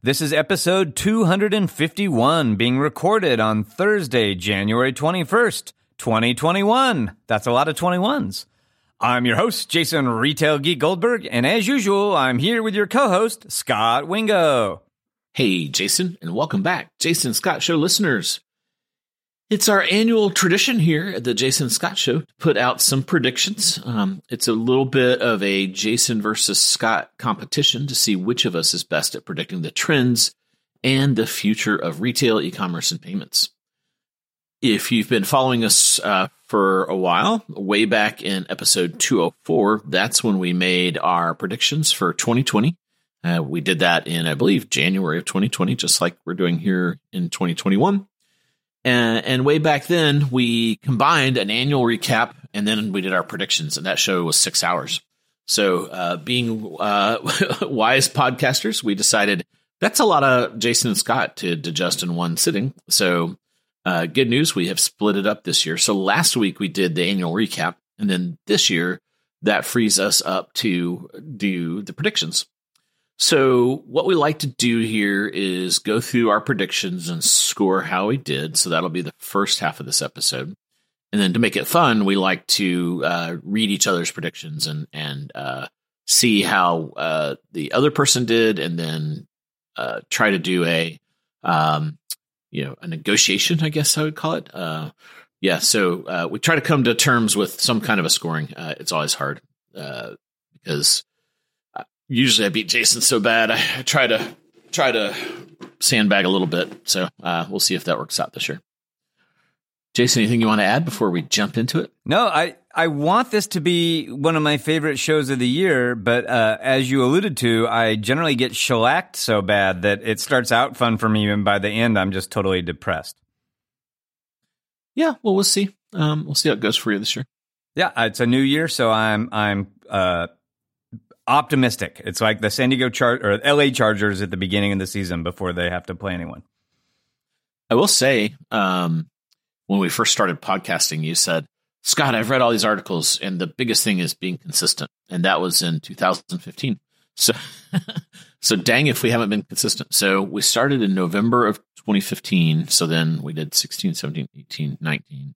This is episode 251 being recorded on Thursday, January 21st, 2021. That's a lot of 21s. I'm your host, Jason Retail Geek Goldberg, and as usual, I'm here with your co-host, Scot Wingo. Hey, Jason, and welcome back, Jason Scot Show listeners. It's our annual tradition here at the Jason Scot Show to put out some predictions. Um, it's a little bit of a Jason versus Scot competition to see which of us is best at predicting the trends and the future of retail, e commerce, and payments. If you've been following us uh, for a while, way back in episode 204, that's when we made our predictions for 2020. Uh, we did that in, I believe, January of 2020, just like we're doing here in 2021. And, and way back then, we combined an annual recap and then we did our predictions, and that show was six hours. So, uh, being uh, wise podcasters, we decided that's a lot of Jason and Scot to digest in one sitting. So, uh, good news, we have split it up this year. So, last week we did the annual recap, and then this year that frees us up to do the predictions. So, what we like to do here is go through our predictions and score how we did. So, that'll be the first half of this episode. And then to make it fun, we like to uh, read each other's predictions and, and uh, see how uh, the other person did, and then uh, try to do a, um, you know, a negotiation, I guess I would call it. Uh, yeah. So, uh, we try to come to terms with some kind of a scoring. it's always hard because usually I beat Jason so bad. I try to try to sandbag a little bit. So uh, we'll see if that works out this year. Jason, anything you want to add before we jump into it? No, I, I want this to be one of my favorite shows of the year, but uh, as you alluded to, I generally get shellacked so bad that it starts out fun for me, and by the end, I'm just totally depressed. Yeah, well, we'll see. Um, we'll see how it goes for you this year. Yeah, it's a new year, so I'm I'm uh, optimistic. It's like the San Diego Char or LA Chargers at the beginning of the season before they have to play anyone. I will say, um, when we first started podcasting, you said, Scot, I've read all these articles, and the biggest thing is being consistent. And that was in 2015. So, so dang if we haven't been consistent. So we started in November of 2015. So then we did 16, 17, 18, 19,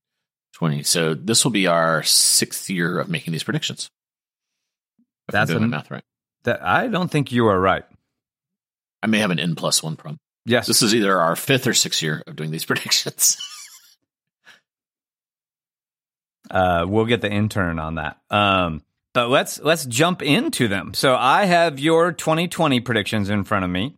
20. So this will be our sixth year of making these predictions. That's doing the math right. That I don't think you are right. I may have an N plus one problem. Yes. This is either our fifth or sixth year of doing these predictions. uh, we'll get the intern on that. Um, but let's let's jump into them. So I have your 2020 predictions in front of me,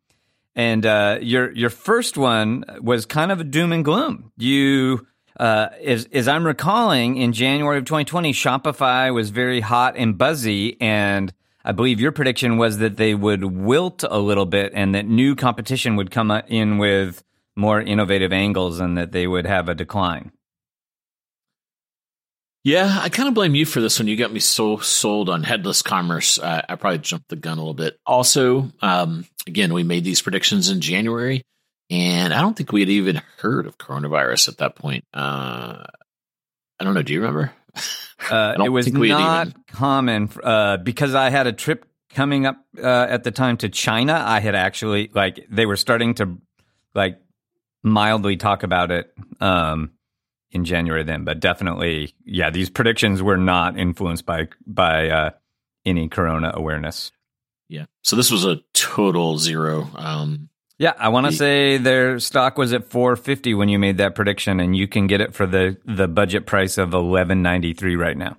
and uh, your your first one was kind of a doom and gloom. You uh, as, as I'm recalling, in January of 2020, Shopify was very hot and buzzy, and I believe your prediction was that they would wilt a little bit, and that new competition would come in with more innovative angles, and that they would have a decline. Yeah, I kind of blame you for this one. You got me so sold on headless commerce. Uh, I probably jumped the gun a little bit. Also, um, again, we made these predictions in January. And I don't think we had even heard of coronavirus at that point. Uh, I don't know. Do you remember? Uh, it was not even... common uh, because I had a trip coming up uh, at the time to China. I had actually like they were starting to like mildly talk about it um, in January then, but definitely, yeah, these predictions were not influenced by by uh, any corona awareness. Yeah, so this was a total zero. Um, yeah, I want to say their stock was at 450 when you made that prediction, and you can get it for the the budget price of 1193 right now.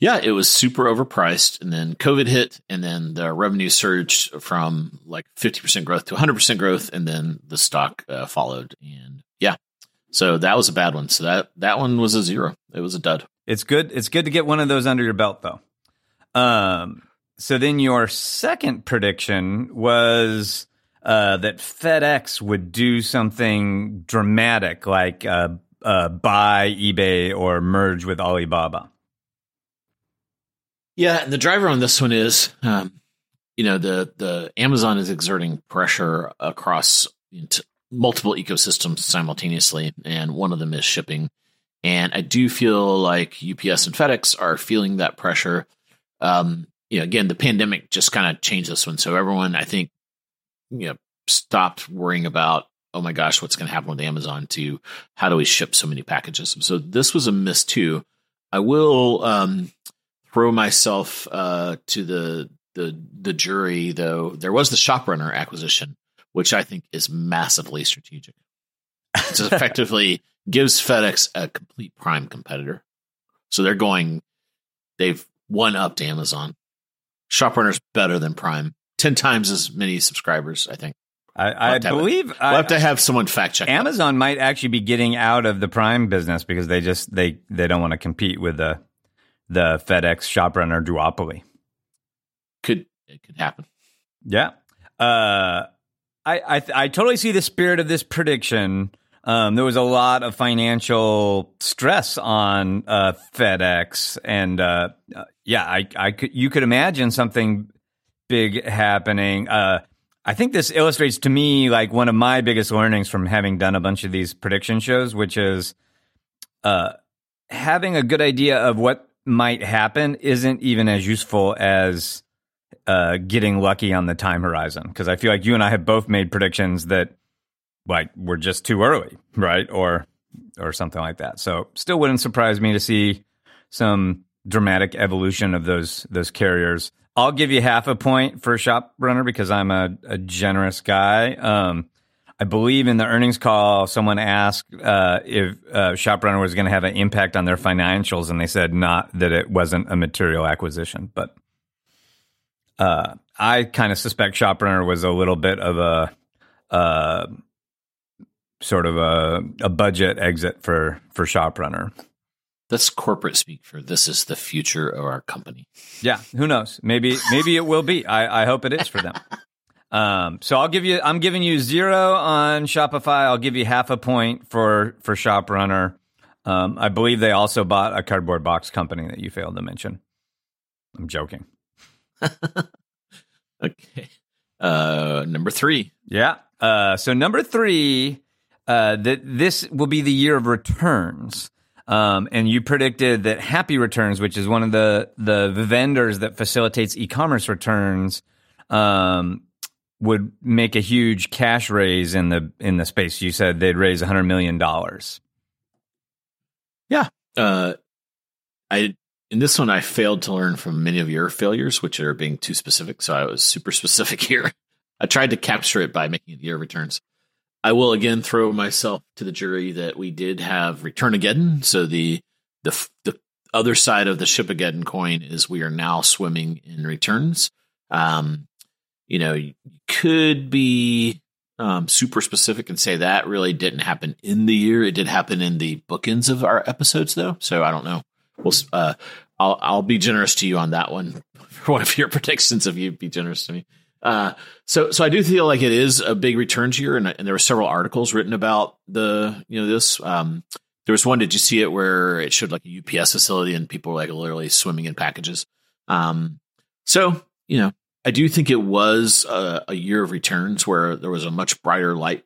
Yeah, it was super overpriced, and then COVID hit, and then the revenue surged from like 50% growth to 100% growth, and then the stock uh, followed. And yeah, so that was a bad one. So that that one was a zero. It was a dud. It's good. It's good to get one of those under your belt, though. Um. So then your second prediction was uh, that FedEx would do something dramatic, like uh, uh, buy eBay or merge with Alibaba. Yeah, and the driver on this one is, um, you know, the the Amazon is exerting pressure across multiple ecosystems simultaneously, and one of them is shipping. And I do feel like UPS and FedEx are feeling that pressure. Um, you know, again, the pandemic just kind of changed this one, so everyone, I think, you know, stopped worrying about oh my gosh, what's going to happen with Amazon to how do we ship so many packages? So this was a miss too. I will um, throw myself uh, to the the the jury though. There was the ShopRunner acquisition, which I think is massively strategic. It effectively gives FedEx a complete prime competitor. So they're going, they've one upped Amazon. ShopRunner's better than Prime, ten times as many subscribers, I think. I, I believe we'll have to have someone fact check. Amazon that. might actually be getting out of the Prime business because they just they they don't want to compete with the the FedEx ShopRunner duopoly. Could it could happen? Yeah. Uh, I I I totally see the spirit of this prediction. Um, there was a lot of financial stress on uh, FedEx, and uh, uh yeah, I I could you could imagine something big happening. Uh, I think this illustrates to me like one of my biggest learnings from having done a bunch of these prediction shows, which is uh, having a good idea of what might happen isn't even as useful as uh, getting lucky on the time horizon. Because I feel like you and I have both made predictions that like were just too early, right? Or or something like that. So still wouldn't surprise me to see some dramatic evolution of those those carriers. I'll give you half a point for Shop Runner because I'm a, a generous guy. Um, I believe in the earnings call, someone asked uh, if uh, Shop Runner was going to have an impact on their financials, and they said not that it wasn't a material acquisition. But uh, I kind of suspect ShopRunner was a little bit of a uh, sort of a, a budget exit for for Shop Runner. That's corporate speak for this is the future of our company. Yeah, who knows? Maybe maybe it will be. I, I hope it is for them. Um, so I'll give you. I'm giving you zero on Shopify. I'll give you half a point for for ShopRunner. Um, I believe they also bought a cardboard box company that you failed to mention. I'm joking. okay. Uh, number three. Yeah. Uh, so number three, uh, that this will be the year of returns. Um, and you predicted that Happy Returns, which is one of the the vendors that facilitates e-commerce returns, um, would make a huge cash raise in the in the space. You said they'd raise hundred million dollars. Yeah, uh, I in this one I failed to learn from many of your failures, which are being too specific. So I was super specific here. I tried to capture it by making it year returns. I will again throw myself to the jury that we did have return again. So the the the other side of the ship again coin is we are now swimming in returns. Um, you know, you could be um, super specific and say that really didn't happen in the year. It did happen in the bookends of our episodes, though. So I don't know. We'll, uh, I'll I'll be generous to you on that one for one of your predictions. If you be generous to me. Uh, so, so I do feel like it is a big returns year, and, and there were several articles written about the, you know, this. Um, there was one. Did you see it where it showed like a UPS facility and people were like literally swimming in packages? Um, so you know, I do think it was a, a, year of returns where there was a much brighter light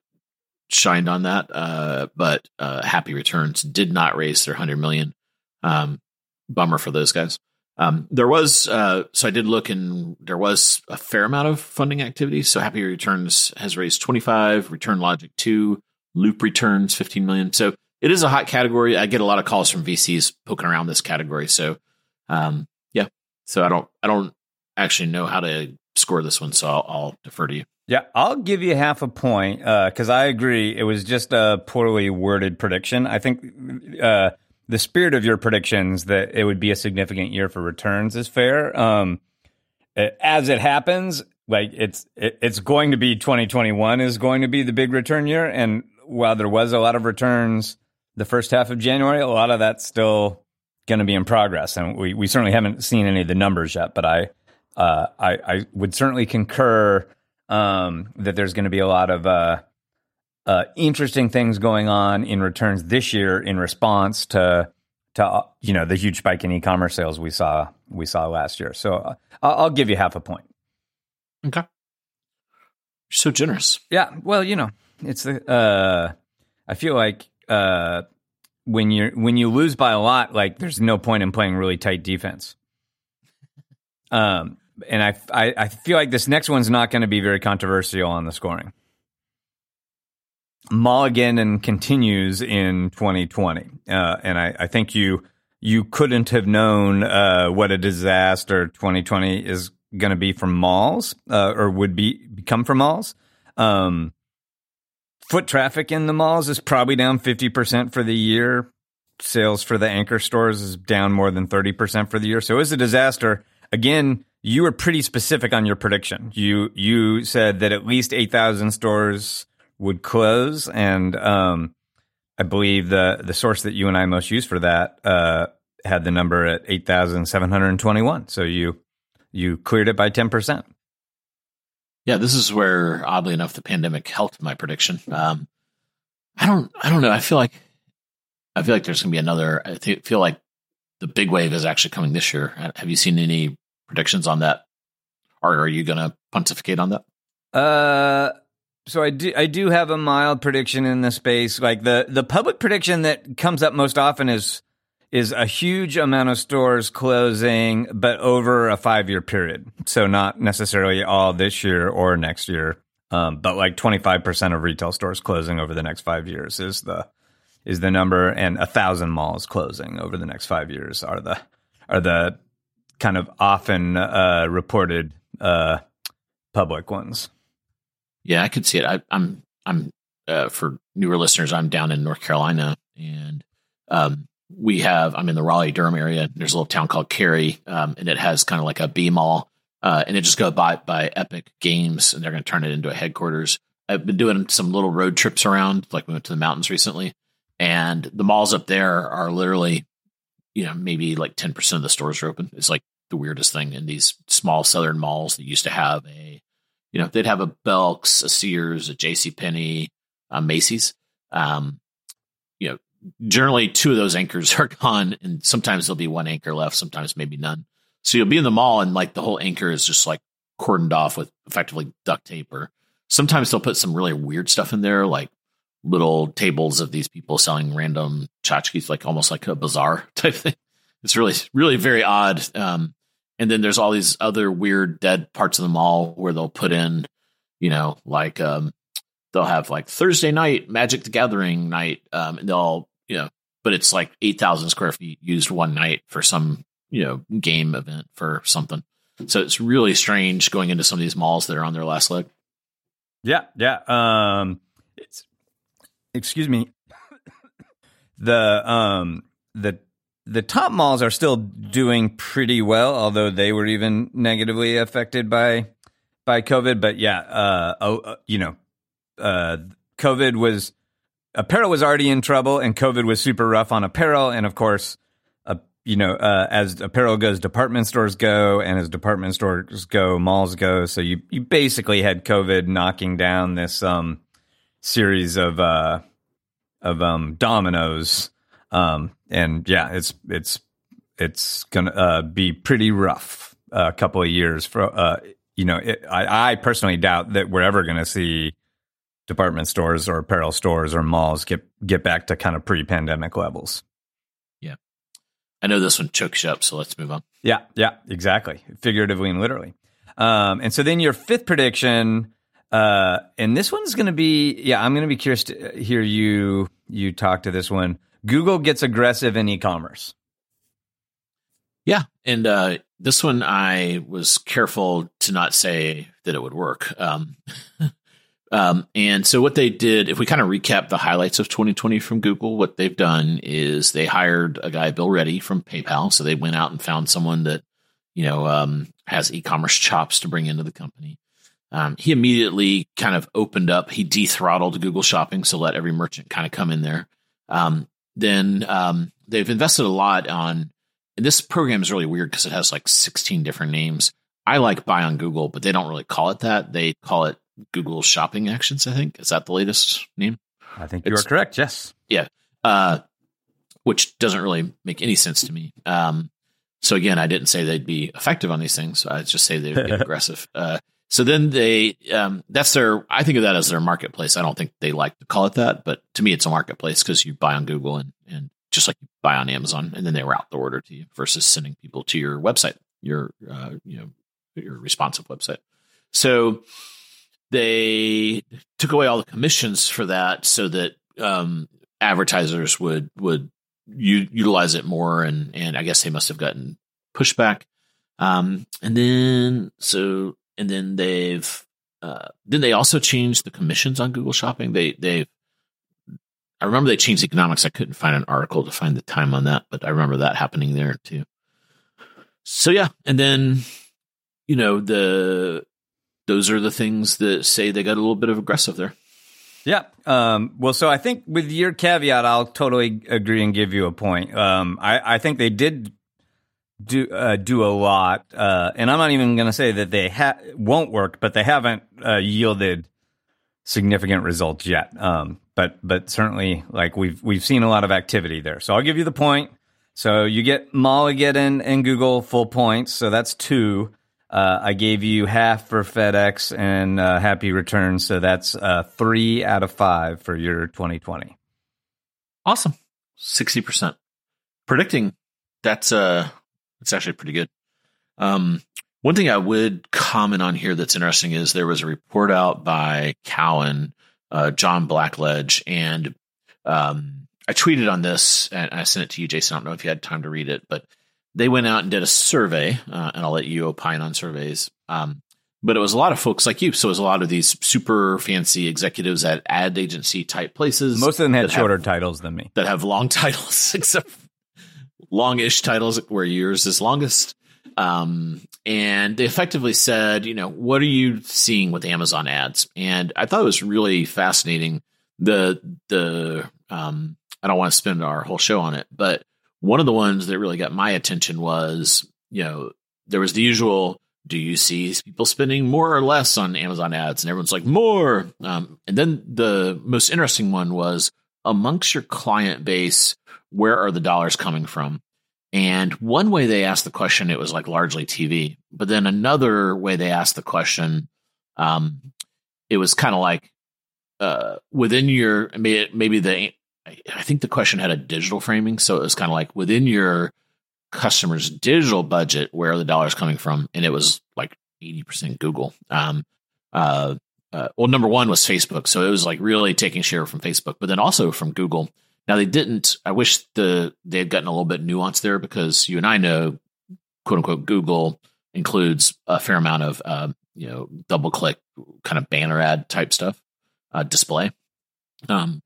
shined on that. Uh, but uh, Happy Returns did not raise their hundred million. Um, bummer for those guys. Um, there was, uh, so I did look and there was a fair amount of funding activity. So Happy Returns has raised 25, Return Logic 2, Loop Returns 15 million. So it is a hot category. I get a lot of calls from VCs poking around this category. So, um, yeah. So I don't, I don't actually know how to score this one. So I'll, I'll defer to you. Yeah, I'll give you half a point because uh, I agree. It was just a poorly worded prediction. I think uh, the spirit of your predictions that it would be a significant year for returns is fair. Um, as it happens, like it's it, it's going to be 2021 is going to be the big return year, and while there was a lot of returns the first half of January, a lot of that's still going to be in progress, and we we certainly haven't seen any of the numbers yet. But I uh, I, I would certainly concur um, that there's going to be a lot of uh, uh, interesting things going on in returns this year in response to to you know the huge spike in e-commerce sales we saw we saw last year. So uh, I'll give you half a point. Okay. You're so generous. Yeah. Well, you know, it's the. Uh, I feel like uh, when you when you lose by a lot, like there's no point in playing really tight defense. Um, and I, I, I feel like this next one's not going to be very controversial on the scoring. Mallageddon continues in 2020, uh, and I, I, think you you couldn't have known uh, what a disaster 2020 is going to be for malls, uh, or would be become for malls. Um, foot traffic in the malls is probably down 50% for the year. Sales for the anchor stores is down more than 30% for the year. So it was a disaster. Again, you were pretty specific on your prediction. You you said that at least 8,000 stores would close and um, I believe the the source that you and I most use for that uh, had the number at 8,721. So you you cleared it by 10%. Yeah, this is where oddly enough the pandemic helped my prediction. Um, I don't I don't know. I feel like I feel like there's going to be another I th- feel like the big wave is actually coming this year. Have you seen any predictions on that? Or are you going to pontificate on that? Uh so I do I do have a mild prediction in the space. Like the the public prediction that comes up most often is is a huge amount of stores closing, but over a five year period. So not necessarily all this year or next year, um, but like twenty five percent of retail stores closing over the next five years is the is the number, and a thousand malls closing over the next five years are the are the kind of often uh, reported uh, public ones. Yeah, I could see it. I, I'm I'm uh, for newer listeners. I'm down in North Carolina, and um, we have I'm in the Raleigh Durham area. There's a little town called Cary, um, and it has kind of like a B mall, uh, and it just got bought by Epic Games, and they're going to turn it into a headquarters. I've been doing some little road trips around, like we went to the mountains recently, and the malls up there are literally, you know, maybe like ten percent of the stores are open. It's like the weirdest thing in these small southern malls that used to have a, you know, they'd have a Belk's, a Sears, a J.C. Penney, a Macy's. Um, you know, generally two of those anchors are gone, and sometimes there'll be one anchor left, sometimes maybe none. So you'll be in the mall, and like the whole anchor is just like cordoned off with effectively duct tape, or sometimes they'll put some really weird stuff in there, like little tables of these people selling random tchotchkes, like almost like a bazaar type thing. It's really, really very odd. Um, and then there's all these other weird dead parts of the mall where they'll put in, you know, like um, they'll have like Thursday night Magic the Gathering night, um, and they'll you know, but it's like eight thousand square feet used one night for some you know game event for something. So it's really strange going into some of these malls that are on their last leg. Yeah, yeah. Um, it's excuse me. the um the the top malls are still doing pretty well, although they were even negatively affected by by COVID. But yeah, uh, oh, you know, uh, COVID was apparel was already in trouble, and COVID was super rough on apparel. And of course, uh, you know, uh, as apparel goes, department stores go, and as department stores go, malls go. So you you basically had COVID knocking down this um, series of uh, of um, dominoes. Um, and yeah, it's it's it's gonna uh, be pretty rough uh, a couple of years for uh, you know. It, I, I personally doubt that we're ever going to see department stores or apparel stores or malls get get back to kind of pre-pandemic levels. Yeah. I know this one chokes you up, so let's move on. Yeah, yeah, exactly. Figuratively and literally. Um, and so then your fifth prediction, uh, and this one's going to be, yeah, I'm going to be curious to hear you you talk to this one. Google gets aggressive in e-commerce. Yeah, and uh, this one I was careful to not say that it would work. Um, Um, and so what they did, if we kind of recap the highlights of 2020 from Google, what they've done is they hired a guy, Bill Ready from PayPal. So they went out and found someone that, you know, um, has e-commerce chops to bring into the company. Um, he immediately kind of opened up. He dethrottled Google Shopping, so let every merchant kind of come in there. Um, then um, they've invested a lot on. And this program is really weird because it has like 16 different names. I like Buy on Google, but they don't really call it that. They call it Google Shopping Actions. I think is that the latest name. I think you are correct. Yes. Yeah. Uh, which doesn't really make any sense to me. Um, so again, I didn't say they'd be effective on these things. I just say they'd get aggressive. Uh, so then they, um, that's their, I think of that as their marketplace. I don't think they like to call it that, but to me, it's a marketplace because you buy on Google and, and just like you buy on Amazon and then they route the order to you versus sending people to your website, your, uh, you know, your responsive website. So they took away all the commissions for that so that, um, advertisers would, would u- utilize it more. And, and I guess they must have gotten pushback. Um, and then, so and then they've uh, then they also changed the commissions on Google Shopping. They they I remember they changed economics. I couldn't find an article to find the time on that, but I remember that happening there too. So yeah, and then you know the those are the things that say they got a little bit of aggressive there. Yeah. Um, well, so I think with your caveat, I'll totally agree and give you a point. Um, I, I think they did do uh, do a lot, uh, and I'm not even going to say that they ha- won't work, but they haven't uh, yielded significant results yet. Um, but but certainly, like we've we've seen a lot of activity there. So I'll give you the point. So you get Mallageddon and Google full points, so that's two. Uh, I gave you half for FedEx and uh, Happy Returns, so that's uh, three out of five for your 2020. Awesome, sixty percent predicting. That's uh it's actually pretty good. Um, one thing I would comment on here that's interesting is there was a report out by Cowen, uh, John Blackledge, and um, I tweeted on this and I sent it to you, Jason. I don't know if you had time to read it, but they went out and did a survey, uh, and I'll let you opine on surveys. Um, but it was a lot of folks like you. So it was a lot of these super fancy executives at ad agency type places. Most of them had shorter have, titles than me. That have long titles, except longish titles where yours is longest. Um, and they effectively said, you know, what are you seeing with Amazon ads? And I thought it was really fascinating. The, the, um, I don't want to spend our whole show on it, but one of the ones that really got my attention was, you know, there was the usual, do you see people spending more or less on Amazon ads? And everyone's like, more. Um, and then the most interesting one was amongst your client base, where are the dollars coming from? And one way they asked the question, it was like largely TV. But then another way they asked the question, um, it was kind of like uh, within your maybe the I think the question had a digital framing, so it was kind of like within your customer's digital budget, where are the dollars coming from? And it was like eighty percent Google. Um, uh, uh, well, number one was Facebook, so it was like really taking share from Facebook, but then also from Google. Now they didn't. I wish the they had gotten a little bit nuanced there because you and I know, quote unquote, Google includes a fair amount of uh, you know double click kind of banner ad type stuff, uh, display. Um,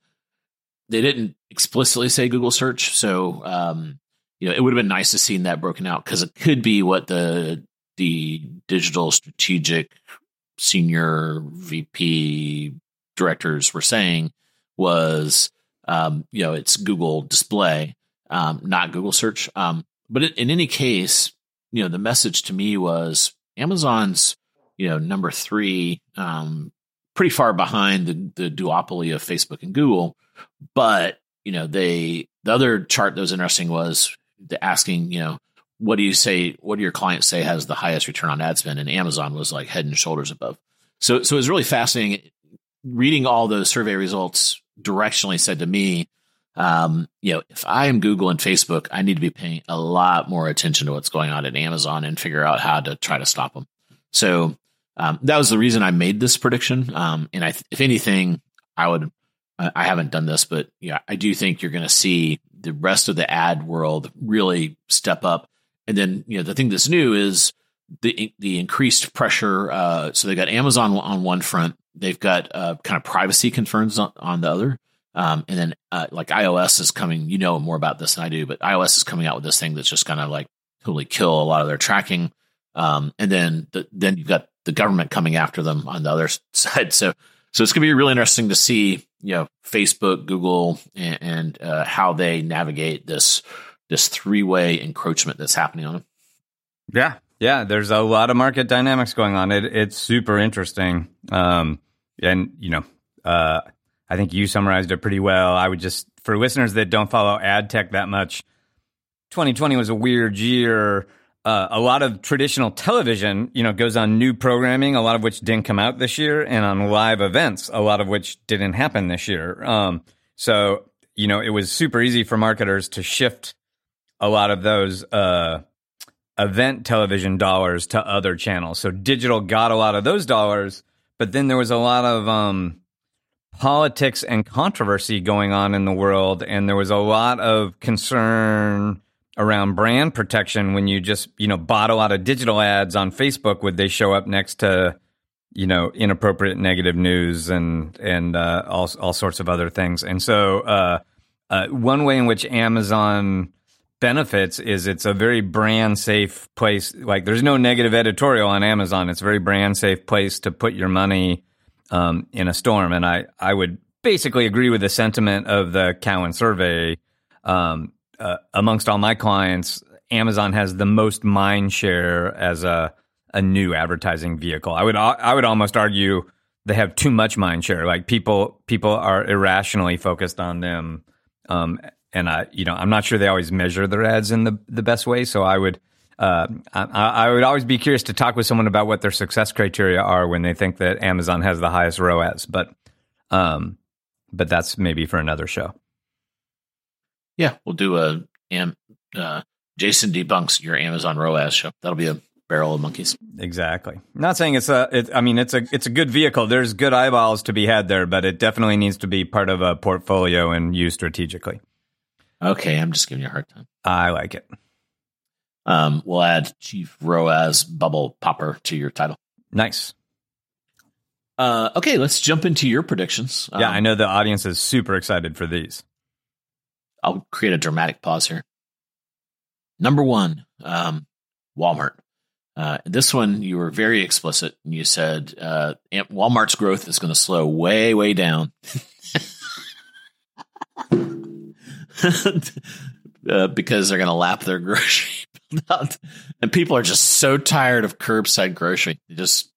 they didn't explicitly say Google search, so um, you know it would have been nice to see that broken out because it could be what the the digital strategic senior VP directors were saying was um, you know, it's Google Display, um, not Google Search. Um, but in any case, you know, the message to me was Amazon's, you know, number three, um, pretty far behind the, the duopoly of Facebook and Google. But, you know, they, the other chart that was interesting was the asking, you know, what do you say, what do your clients say has the highest return on ad spend? And Amazon was like head and shoulders above. So, so it was really fascinating reading all those survey results directionally said to me, um, you know, if I am Google and Facebook, I need to be paying a lot more attention to what's going on at Amazon and figure out how to try to stop them. So um, that was the reason I made this prediction. Um, and I, if anything, I would. I haven't done this, but yeah, I do think you're going to see the rest of the ad world really step up. And then, you know, the thing that's new is the the increased pressure. Uh, so they got Amazon on one front, they've got uh, kind of privacy concerns on, on the other. Um, and then uh, like iOS is coming, you know more about this than I do, but iOS is coming out with this thing that's just going to like totally kill a lot of their tracking. Um, and then the, then you've got the government coming after them on the other side. So so it's going to be really interesting to see you know Facebook, Google, and, and uh, how they navigate this this three way encroachment that's happening on them. Yeah, Yeah, there's a lot of market dynamics going on. It, it's super interesting. Um, and, you know, uh, I think you summarized it pretty well. I would just, for listeners that don't follow ad tech that much, 2020 was a weird year. Uh, a lot of traditional television, you know, goes on new programming, a lot of which didn't come out this year, and on live events, a lot of which didn't happen this year. Um, so, you know, it was super easy for marketers to shift a lot of those uh, event television dollars to other channels. So digital got a lot of those dollars, but then there was a lot of um, politics and controversy going on in the world, and there was a lot of concern around brand protection when you just you know bought a lot of digital ads on Facebook. Would they show up next to you know inappropriate negative news and and uh, all all sorts of other things? And so uh, uh, one way in which Amazon benefits is it's a very brand safe place. Like there's no negative editorial on Amazon. It's a very brand safe place to put your money um, in a storm. And I, I would basically agree with the sentiment of the Cowen survey. Um, uh, amongst all my clients, Amazon has the most mind share as a, a new advertising vehicle. I would, I would almost argue they have too much mind share. Like people, people are irrationally focused on them. Um, and I, you know, I'm not sure they always measure their ads in the the best way. So I would, uh, I, I, would always be curious to talk with someone about what their success criteria are when they think that Amazon has the highest ROAS. But, um, but that's maybe for another show. Yeah, we'll do a am uh, Jason debunks your Amazon ROAS show. That'll be a barrel of monkeys. Exactly. not saying it's a. It, I mean, it's a it's a good vehicle. There's good eyeballs to be had there, but it definitely needs to be part of a portfolio and used strategically. Okay, I'm just giving you a hard time. I like it. Um, we'll add Chief ROAS Bubble Popper to your title. Nice. Uh, okay, let's jump into your predictions. Yeah, um, I know the audience is super excited for these. I'll create a dramatic pause here. Number one, um, Walmart. Uh, this one, you were very explicit. And you said uh, Walmart's growth is going to slow way, way down. uh, because they're going to lap their grocery and people are just so tired of curbside grocery. They're just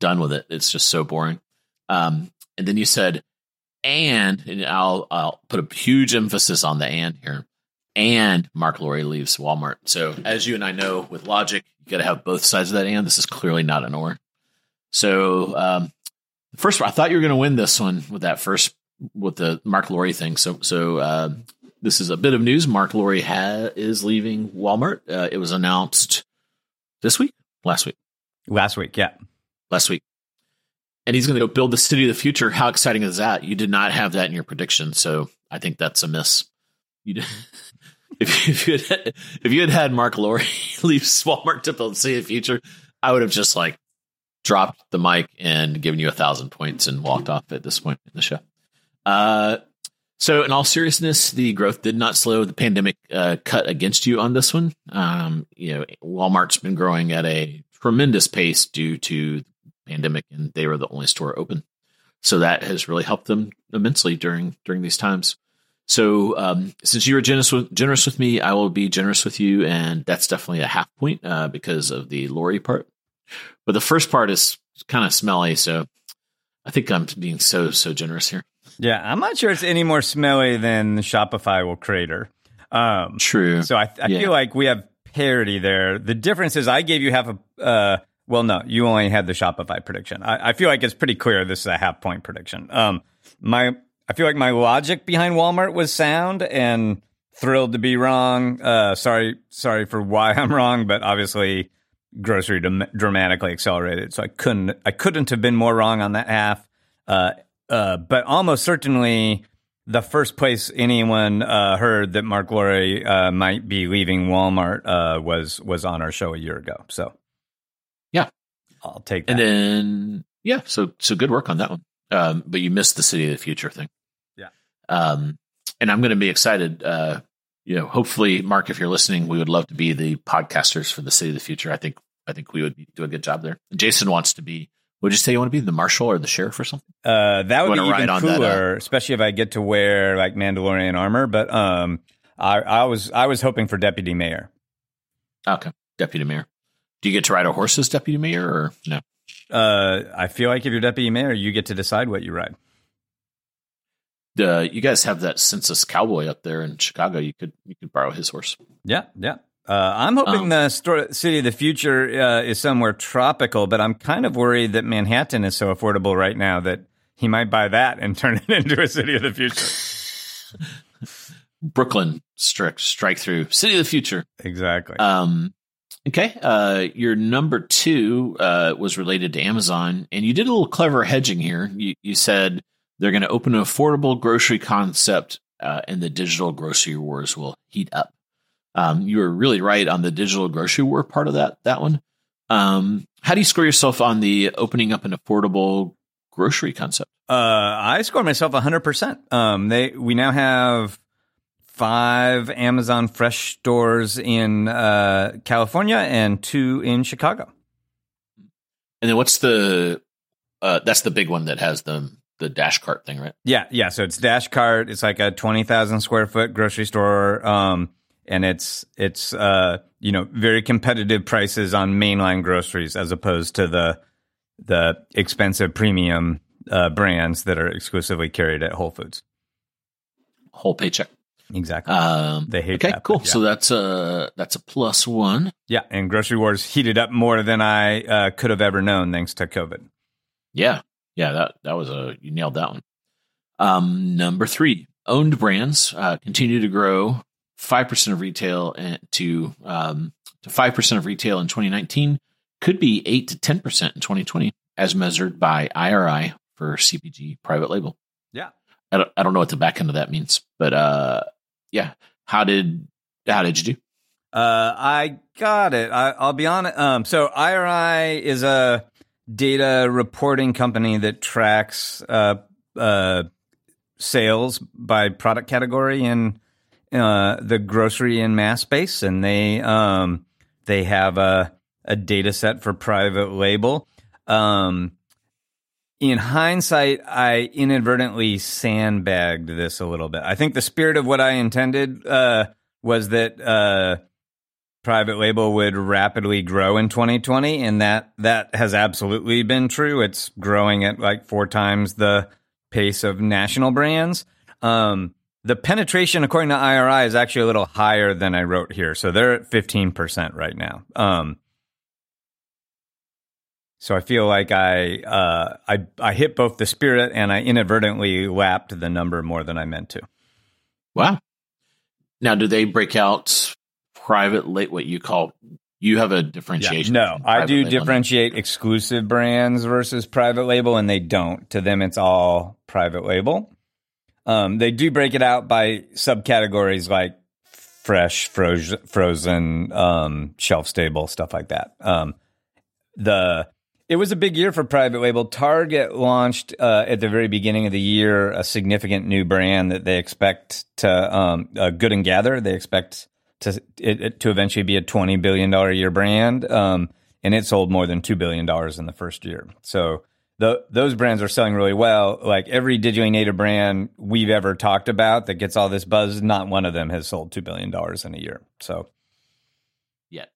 done with it. It's just so boring. Um, and then you said, and, and I'll I'll put a huge emphasis on the and here. And Marc Lore leaves Walmart. So as you and I know, with logic, you got to have both sides of that and. This is clearly not an or. So um, first, I thought you were going to win this one with that first with the Marc Lore thing. So so uh, this is a bit of news. Marc Lore ha- is leaving Walmart. Uh, it was announced this week, last week, last week, yeah, last week, and he's going to go build the city of the future. How exciting is that? You did not have that in your prediction, so I think that's a miss. You did. if, if you had if you had had Marc Lore leave Walmart to build the city of the future, I would have just like dropped the mic and given you a thousand points and walked off at this point in the show. Uh, so, in all seriousness, the growth did not slow. The pandemic uh, cut against you on this one. Um, you know, Walmart's been growing at a tremendous pace due to the pandemic, and they were the only store open. So that has really helped them immensely during during these times. So, um, since you were generous with, generous with me, I will be generous with you, and that's definitely a half point uh, because of the Lore part. But the first part is kind of smelly, so I think I'm being so so generous here. Yeah, I'm not sure it's any more smelly than Shopify will crater. Um, True. So I, I yeah. feel like we have parity there. The difference is I gave you half a. Uh, well, no, you only had the Shopify prediction. I, I, feel like it's pretty clear this is a half point prediction. Um, my I feel like my logic behind Walmart was sound and thrilled to be wrong. Uh, sorry, sorry for why I'm wrong, but obviously grocery dramatically accelerated, so I couldn't I couldn't have been more wrong on that half. Uh, uh, but almost certainly the first place anyone uh, heard that Marc Lore uh, might be leaving Walmart uh, was was on our show a year ago. So, yeah, I'll take that. And then, yeah, so so good work on that one. Um, but you missed the City of the Future thing. Yeah. Um, and I'm going to be excited. Uh, you know, hopefully, Mark, if you're listening, we would love to be the podcasters for the City of the Future. I think I think we would do a good job there. Jason wants to be would you say you want to be the marshal or the sheriff or something? Uh, that would be even cooler, that, uh, especially if I get to wear like Mandalorian armor. But um, I, I was I was hoping for deputy mayor. Okay, deputy mayor. Do you get to ride a horse as deputy mayor or no? Uh, I feel like if you're deputy mayor, you get to decide what you ride. Uh, you guys have that census cowboy up there in Chicago. You could you could borrow his horse. Yeah, yeah. Uh, I'm hoping Um, the city of the future uh, is somewhere tropical, but I'm kind of worried that Manhattan is so affordable right now that he might buy that and turn it into a city of the future. Brooklyn strike strike through city of the future. Exactly. Um, okay. Uh, your number two uh, was related to Amazon, and you did a little clever hedging here. You, you said they're going to open an affordable grocery concept, uh, and the digital grocery wars will heat up. Um, you were really right on the digital grocery war part of that that one. Um, how do you score yourself on the opening up an affordable grocery concept? Uh, I score myself 100%. Um, they we now have five Amazon Fresh stores in uh, California and two in Chicago. And then what's the uh, that's the big one that has the the dash cart thing, right? Yeah, yeah. So it's Dash Cart. It's like a twenty thousand square foot grocery store, um, and it's it's uh, you know very competitive prices on mainline groceries as opposed to the the expensive premium uh, brands that are exclusively carried at Whole Foods. Whole paycheck. Exactly. Um, They hate okay, that, cool. yeah. So that's a that's a plus one. Yeah, and grocery wars heated up more than I uh, could have ever known thanks to COVID. Yeah, yeah. That that was a you nailed that one. Um, number three, owned brands uh, continue to grow five percent of retail to um, to five percent of retail in 2019. Could be eight to ten percent in 2020, as measured by IRI for CPG private label. Yeah. I don't, I don't know what the back end of that means, but uh, yeah. How did how did you do? Uh, I got it. I, I'll be honest. Um, so IRI is a data reporting company that tracks uh, uh, sales by product category in uh, the grocery and mass space, and they um, they have a a data set for private label. Um, in hindsight, I inadvertently sandbagged this a little bit. I think the spirit of what I intended uh, was that uh, private label would rapidly grow in 2020, and that that has absolutely been true. It's growing at like four times the pace of national brands. Um, the penetration, according to IRI, is actually a little higher than I wrote here. So they're at 15% right now. Um, so I feel like I, uh, I I hit both the spirit and I inadvertently lapped the number more than I meant to. Wow. Now, do they break out private late? What you call you have a differentiation? No, I do differentiate exclusive brands versus private label, and they don't. To them, it's all private label. Um, they do break it out by subcategories like fresh, frozen, frozen, um, shelf stable, stuff like that. Um, the it was a big year for private label. Target launched uh, at the very beginning of the year a significant new brand that they expect to um, uh, Good and Gather. They expect to it, it to eventually be a twenty billion dollar year brand, um, and it sold more than two billion dollars in the first year. So the, those brands are selling really well. Like every digitally native brand we've ever talked about that gets all this buzz, not one of them has sold two billion dollars in a year. So yeah.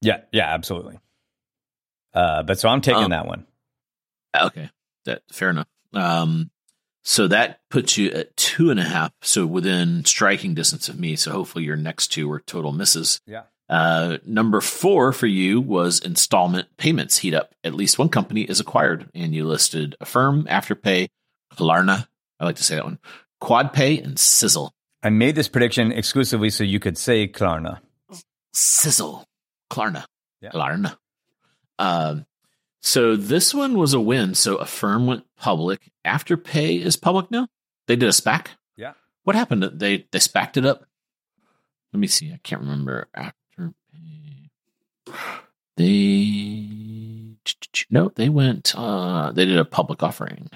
yeah, yeah, absolutely. Uh, but so I'm taking Um, that one. Okay, that fair enough. Um, so that puts you at two and a half, so within striking distance of me. So hopefully your next two are total misses. Yeah. Uh, number four for you was installment payments heat up. At least one company is acquired, and you listed Affirm, Afterpay, Klarna. I like to say that one. QuadPay and Sizzle. I made this prediction exclusively so you could say Klarna. Sizzle, Klarna, Yeah. Klarna. Um, so this one was a win. So Affirm went public. Afterpay is public now. They did a SPAC. Yeah. What happened? They they SPACed it up. Let me see. I can't remember. They no. They went. Uh, they did a public offering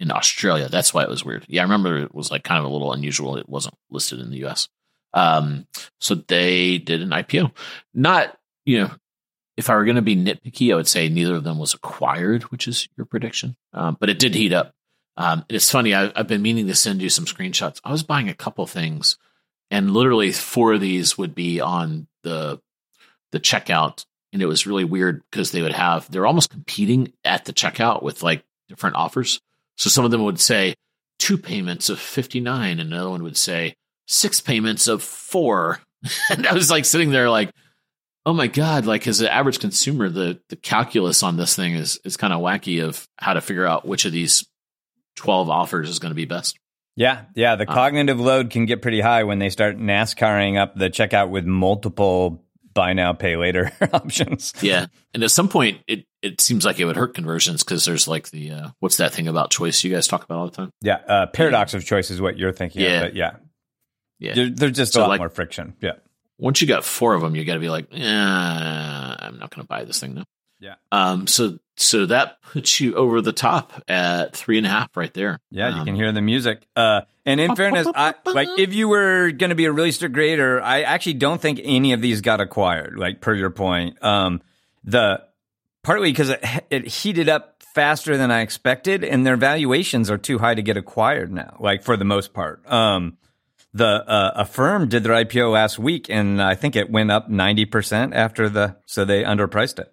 in Australia. That's why it was weird. Yeah, I remember it was like kind of a little unusual. It wasn't listed in the U.S. Um, so they did an IPO. Not, you know, if I were going to be nitpicky, I would say neither of them was acquired, which is your prediction. Um, but it did heat up. Um, it's funny. I, I've been meaning to send you some screenshots. I was buying a couple things, and literally four of these would be on the the checkout and it was really weird because they would have they're almost competing at the checkout with like different offers. So some of them would say two payments of 59 and another one would say six payments of four. and I was like sitting there like, oh my God, like as an average consumer, the the calculus on this thing is is kind of wacky of how to figure out which of these 12 offers is going to be best. Yeah, yeah. The cognitive load can get pretty high when they start NASCARing up the checkout with multiple buy now, pay later options. Yeah, and at some point, it it seems like it would hurt conversions because there's like the uh, what's that thing about choice you guys talk about all the time? Yeah, uh, paradox yeah. of choice is what you're thinking. Yeah, of, yeah, yeah. There, there's just so a lot like, more friction. Yeah. Once you got four of them, you got to be like, I'm not going to buy this thing now. Yeah. Um. So so that puts you over the top at three and a half right there. Yeah, um, you can hear the music. Uh, and in fairness, I, like if you were going to be a really strict grader, I actually don't think any of these got acquired. Like per your point, um, the partly because it, it heated up faster than I expected, and their valuations are too high to get acquired now. Like for the most part, um, the uh, Affirm did their IPO last week, and I think it went up ninety percent after the so they underpriced it.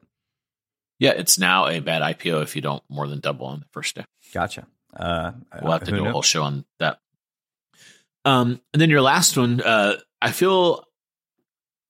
Yeah, it's now a bad IPO if you don't more than double on the first day. Gotcha. Uh, we'll have to do knows? a whole show on that. Um, and then your last one, uh, I feel,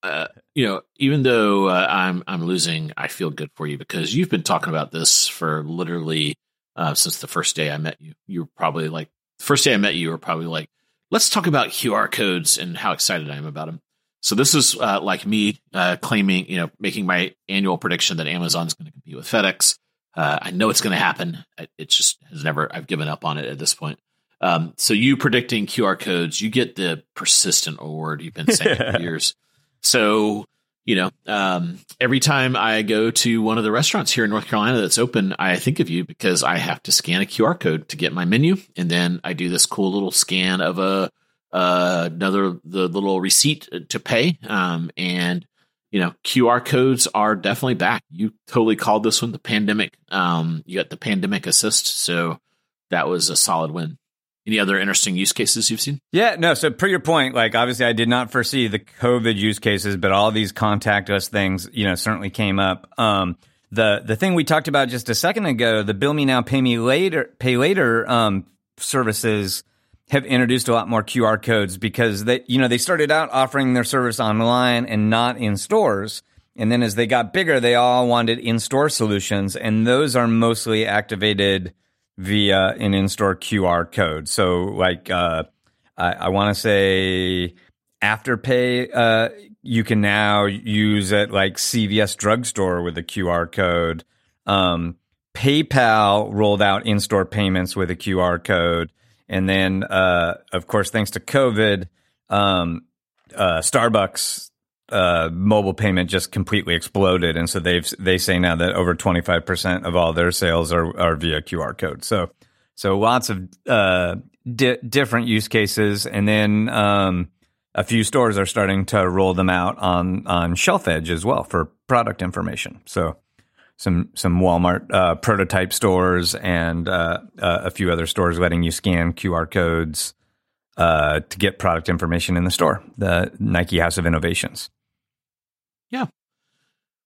uh, you know, even though uh, I'm I'm losing, I feel good for you because you've been talking about this for literally uh, since the first day I met you. You were probably like first day I met you, you were probably like, let's talk about QR codes and how excited I am about them. So this is uh, like me uh, claiming, you know, making my annual prediction that Amazon's going to compete with FedEx. Uh, I know it's going to happen. It just has never. I've given up on it at this point. Um, so you predicting QR codes, you get the persistent award. You've been saying for years. So you know, um, every time I go to one of the restaurants here in North Carolina that's open, I think of you because I have to scan a QR code to get my menu, and then I do this cool little scan of a uh, another the little receipt to pay. Um, and you know, QR codes are definitely back. You totally called this one the pandemic. Um, you got the pandemic assist, so that was a solid win. Any other interesting use cases you've seen? Yeah, no. So, per your point, like obviously, I did not foresee the COVID use cases, but all these contact us things, you know, certainly came up. Um, the the thing we talked about just a second ago, the bill me now, pay me later, pay later um, services have introduced a lot more QR codes because they, you know, they started out offering their service online and not in stores. And then as they got bigger, they all wanted in-store solutions, and those are mostly activated via an in-store QR code. So, like, uh, I, I want to say Afterpay, uh, you can now use it like CVS drugstore with a QR code. Um, PayPal rolled out in-store payments with a QR code. And then, uh, of course, thanks to COVID, um, uh, Starbucks uh, mobile payment just completely exploded, and so they've they say now that over twenty five percent of all their sales are are via QR code. So so lots of uh, di- different use cases, and then um, a few stores are starting to roll them out on on Shelf Edge as well for product information. So some some Walmart uh, prototype stores and uh, uh, a few other stores letting you scan QR codes uh, to get product information in the store. The Nike House of Innovations. Yeah.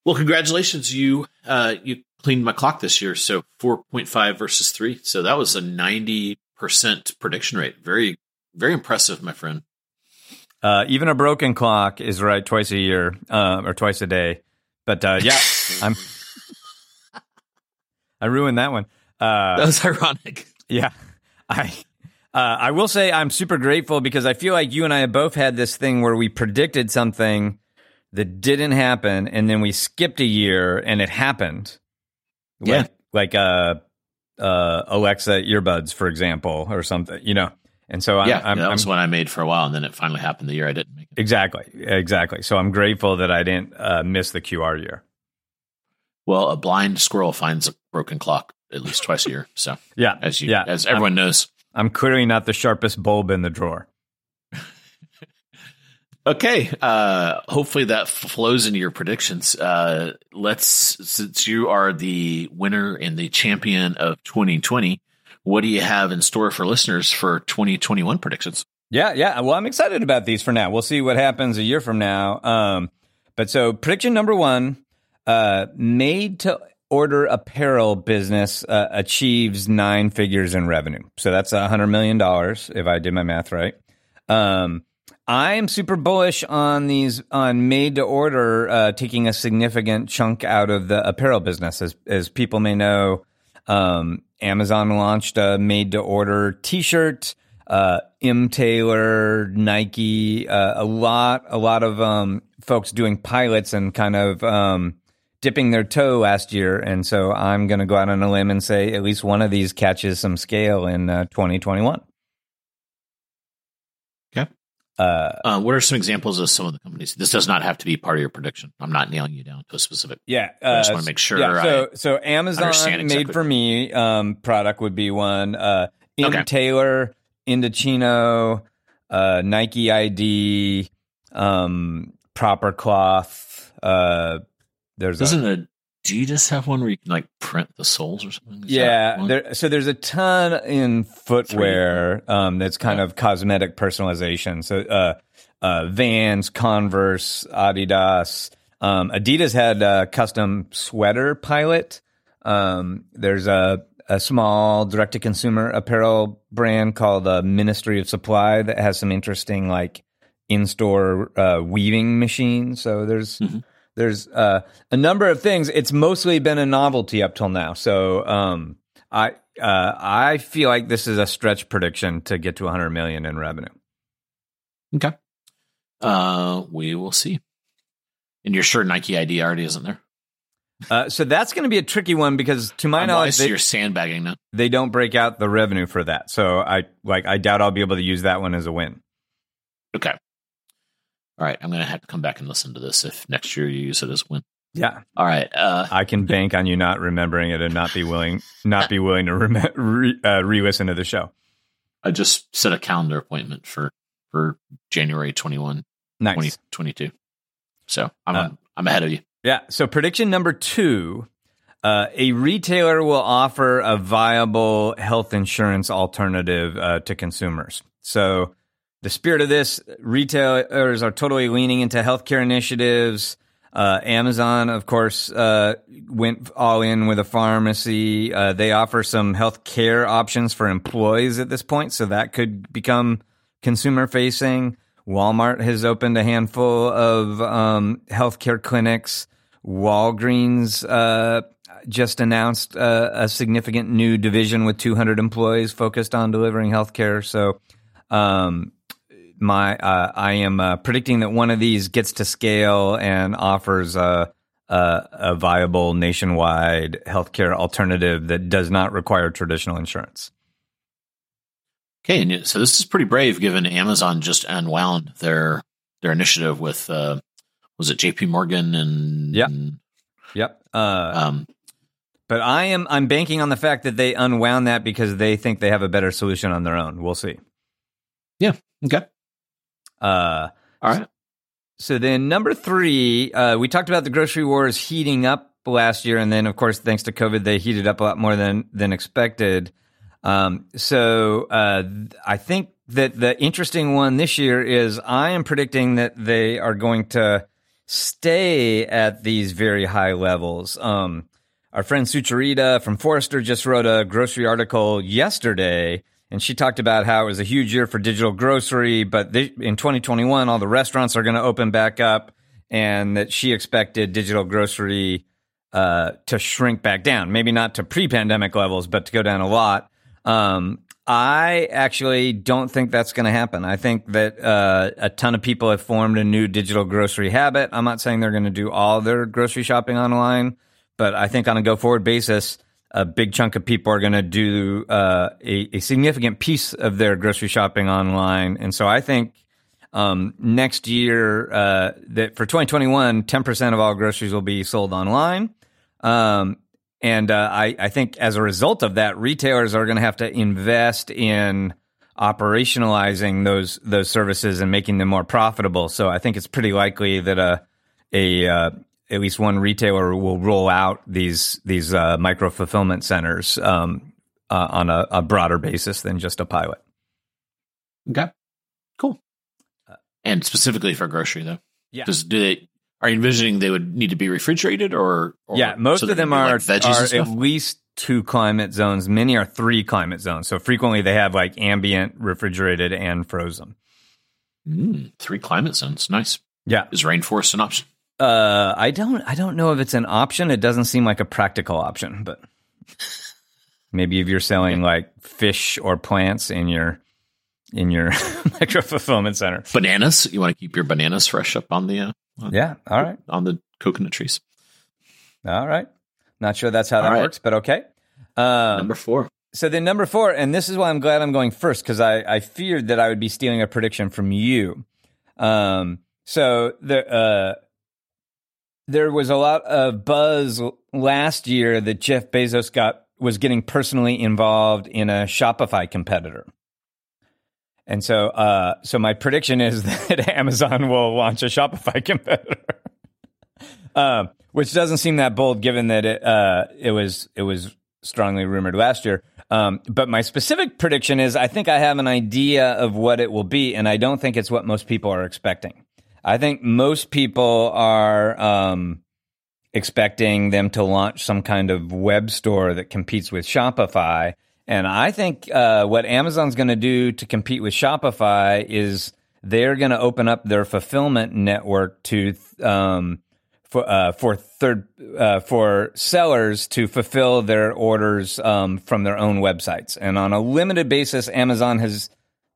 Well, congratulations! You uh, you cleaned my clock this year, so four point five versus three. So that was a ninety percent prediction rate. Very very impressive, my friend. Uh, even a broken clock is right twice a year or twice a day. But yeah, I'm I ruined that one. Uh, that was ironic. Yeah, I uh, I will say I'm super grateful because I feel like you and I have both had this thing where we predicted something that didn't happen, and then we skipped a year and it happened. Yeah, like, like uh, uh, Alexa earbuds, for example, or something. You know. And so I'm, yeah, I'm, that was I'm, one I made for a while, and then it finally happened the year I didn't make it. Exactly, exactly. So I'm grateful that I didn't uh, miss the QR year. Well, a blind squirrel finds a broken clock at least twice a year. So yeah, as you, yeah. as everyone I'm, knows, I'm clearly not the sharpest bulb in the drawer. okay, uh, hopefully that flows into your predictions. Uh, let's since you are the winner and the champion of 2020, what do you have in store for listeners for 2021 predictions? Yeah, yeah. Well, I'm excited about these for now. We'll see what happens a year from now. Um, but so prediction number one uh, made to order apparel business uh, achieves nine figures in revenue. So that's a hundred million dollars if I did my math right. Um, I am super bullish on these on made to order uh, taking a significant chunk out of the apparel business. As as people may know, um, Amazon launched a made to order T-shirt. Uh, MTailor, Nike, uh, a lot, a lot of um, folks doing pilots and kind of um, dipping their toe last year. And so I'm going to go out on a limb and say at least one of these catches some scale in uh, 2021. Okay. Uh, uh, what are some examples of some of the companies? This does not have to be part of your prediction. I'm not nailing you down to a specific. Yeah, uh, I just want to make sure. Yeah, so, so Amazon exactly. made for me um, product would be one. Uh, M okay. Taylor, Indochino, uh, Nike ID, um, Proper Cloth. Uh, there's doesn't a, Adidas have one where you can like print the soles or something? Is yeah, there, so there's a ton in footwear um, that's kind yeah. of cosmetic personalization. So uh, uh, Vans, Converse, Adidas. Um, Adidas had a custom sweater pilot. Um, there's a a small direct to consumer apparel brand called the uh, Ministry of Supply that has some interesting like in store uh, weaving machines. So there's mm-hmm there's uh, a number of things. It's mostly been a novelty up till now. So um, I uh, I feel like this is a stretch prediction to get to 100 million in revenue. Okay. Uh, we will see. And you're sure Nike ID already isn't there? Uh, so that's going to be a tricky one because, to my knowledge, they, you're sandbagging now. They don't break out the revenue for that, so I like I doubt I'll be able to use that one as a win. Okay all right, I'm going to have to come back and listen to this if next year you use it as win. Yeah. All right. Uh, I can bank on you not remembering it and not be willing not be willing to rem- re, uh, re-listen to the show. I just set a calendar appointment for for January 21, nice. 2022. So I'm uh, I'm ahead of you. Yeah. So prediction number two: uh, a retailer will offer a viable health insurance alternative uh, to consumers. So the spirit of this, retailers are totally leaning into healthcare initiatives. Uh, Amazon, of course, uh, went all in with a pharmacy. Uh, they offer some healthcare options for employees at this point, so that could become consumer facing. Walmart has opened a handful of um, healthcare clinics. Walgreens uh, just announced uh, a significant new division with 200 employees focused on delivering healthcare. So, um, my uh, I am uh, predicting that one of these gets to scale and offers a, a, a viable nationwide healthcare alternative that does not require traditional insurance. Okay, and so this is pretty brave, given Amazon just unwound their their initiative with uh, was it J.P. Morgan and yep, yep. Uh, um, but I am I'm banking on the fact that they unwound that because they think they have a better solution on their own. We'll see. Yeah. Okay. Uh, All right. So then, number three, uh, we talked about the grocery wars heating up last year, and then, of course, thanks to COVID, they heated up a lot more than than expected. Um, so uh, I think that the interesting one this year is I am predicting that they are going to stay at these very high levels. Um, our friend Sucharita from Forrester just wrote a grocery article yesterday and she talked about how it was a huge year for digital grocery, but in 2021, all the restaurants are going to open back up, and that she expected digital grocery uh, to shrink back down. Maybe not to pre-pandemic levels, but to go down a lot. Um, I actually don't think that's going to happen. I think that uh, a ton of people have formed a new digital grocery habit. I'm not saying they're going to do all their grocery shopping online, but I think on a go forward basis, a big chunk of people are going to do uh, a, a, significant piece of their grocery shopping online. And so I think um, next year, uh, that for 2021, 10% of all groceries will be sold online. Um, and uh, I, I, think as a result of that, retailers are going to have to invest in operationalizing those those services and making them more profitable. So I think it's pretty likely that a a uh, at least one retailer will roll out these these uh, micro fulfillment centers um, uh, on a, a, broader basis than just a pilot. Okay, cool. And specifically for grocery, though, yeah. Does do they Are you envisioning they would need to be refrigerated or? or yeah, most so of them are, like veggies are at least two climate zones. Many are three climate zones. So frequently they have like ambient, refrigerated, and frozen. Mm, three climate zones. Nice. Yeah. Is rainforest an option? Uh, I don't. I don't know if it's an option. It doesn't seem like a practical option, but maybe if you're selling like fish or plants in your in your micro fulfillment center. Bananas. You want to keep your bananas fresh up on the uh, on, Yeah. All right. on the coconut trees. All right. Not sure that's how that right. works, but okay. Um, Number four. so then number four, and this is why I'm glad I'm going first because I, I feared that I would be stealing a prediction from you. Um, so the uh, there was a lot of buzz last year that Jeff Bezos got was getting personally involved in a Shopify competitor. And so, uh, so my prediction is that Amazon will launch a Shopify competitor, um, which doesn't seem that bold given that it, uh, it was it was strongly rumored last year. Um, but my specific prediction is I think I have an idea of what it will be, and I don't think it's what most people are expecting. I think most people are um, expecting them to launch some kind of web store that competes with Shopify. And I think uh, what Amazon's going to do to compete with Shopify is they're going to open up their fulfillment network to um, for uh, for third uh, for sellers to fulfill their orders um, from their own websites. And on a limited basis, Amazon has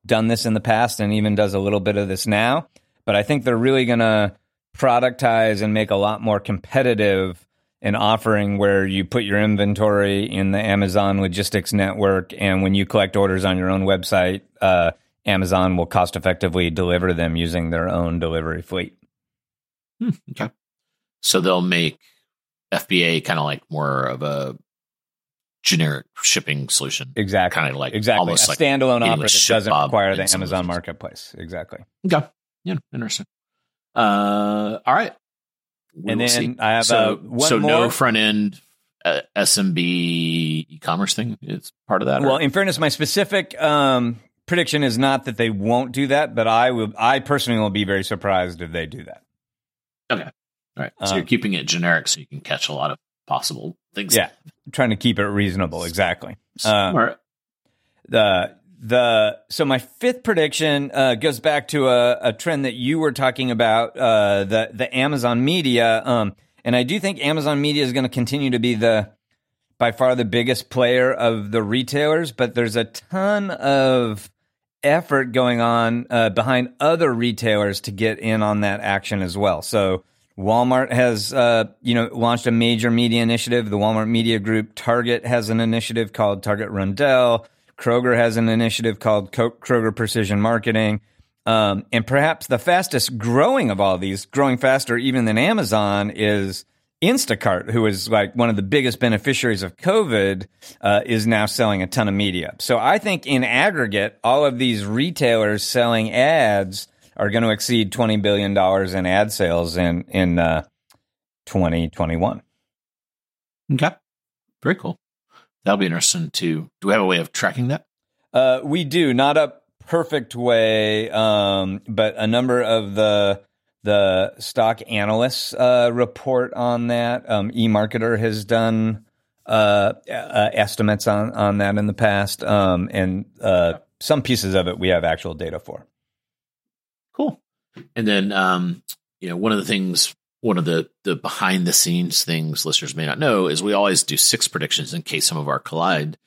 done this in the past and even does a little bit of this now. But I think they're really going to productize and make a lot more competitive an offering where you put your inventory in the Amazon logistics network, and when you collect orders on your own website, uh, Amazon will cost effectively deliver them using their own delivery fleet. Hmm, okay. So they'll make FBA kind of like more of a generic shipping solution. Exactly, Kind of like exactly almost a like standalone offer that doesn't require the Amazon cases. marketplace. Exactly. Okay. Yeah, interesting. Uh, all right. We And will then see. I have, so, uh, one so no front end uh, SMB e-commerce thing is part of that. or- Well, in fairness, my specific um, prediction is not that they won't do that, but I will. I personally will be very surprised if they do that. okay. All right. So um, you're keeping it generic so you can catch a lot of possible things. Yeah, trying to keep it reasonable. Exactly. Um, Smart. the the so my fifth prediction uh, goes back to a, a trend that you were talking about uh, the the Amazon media um, and I do think Amazon media is going to continue to be the by far the biggest player of the retailers but there's a ton of effort going on uh, behind other retailers to get in on that action as well so Walmart has, uh, you know, launched a major media initiative. The Walmart Media Group. Target has an initiative called Target Roundel. Kroger has an initiative called Kroger Precision Marketing. Um, and perhaps the fastest growing of all these, growing faster even than Amazon, is Instacart, who is like one of the biggest beneficiaries of COVID, uh, is now selling a ton of media. So I think in aggregate, all of these retailers selling ads are going to exceed twenty billion dollars in ad sales in in uh, twenty twenty one. Okay. Very cool. That'll be interesting too. Do we have a way of tracking that? Uh, we do not a perfect way, um, but a number of the the stock analysts uh, report on that. Um, eMarketer has done uh, uh, estimates on on that in the past, um, and uh, some pieces of it we have actual data for. Cool. And then, um, you know, one of the things, one of the the behind the scenes things listeners may not know is we always do six predictions in case some of our collide.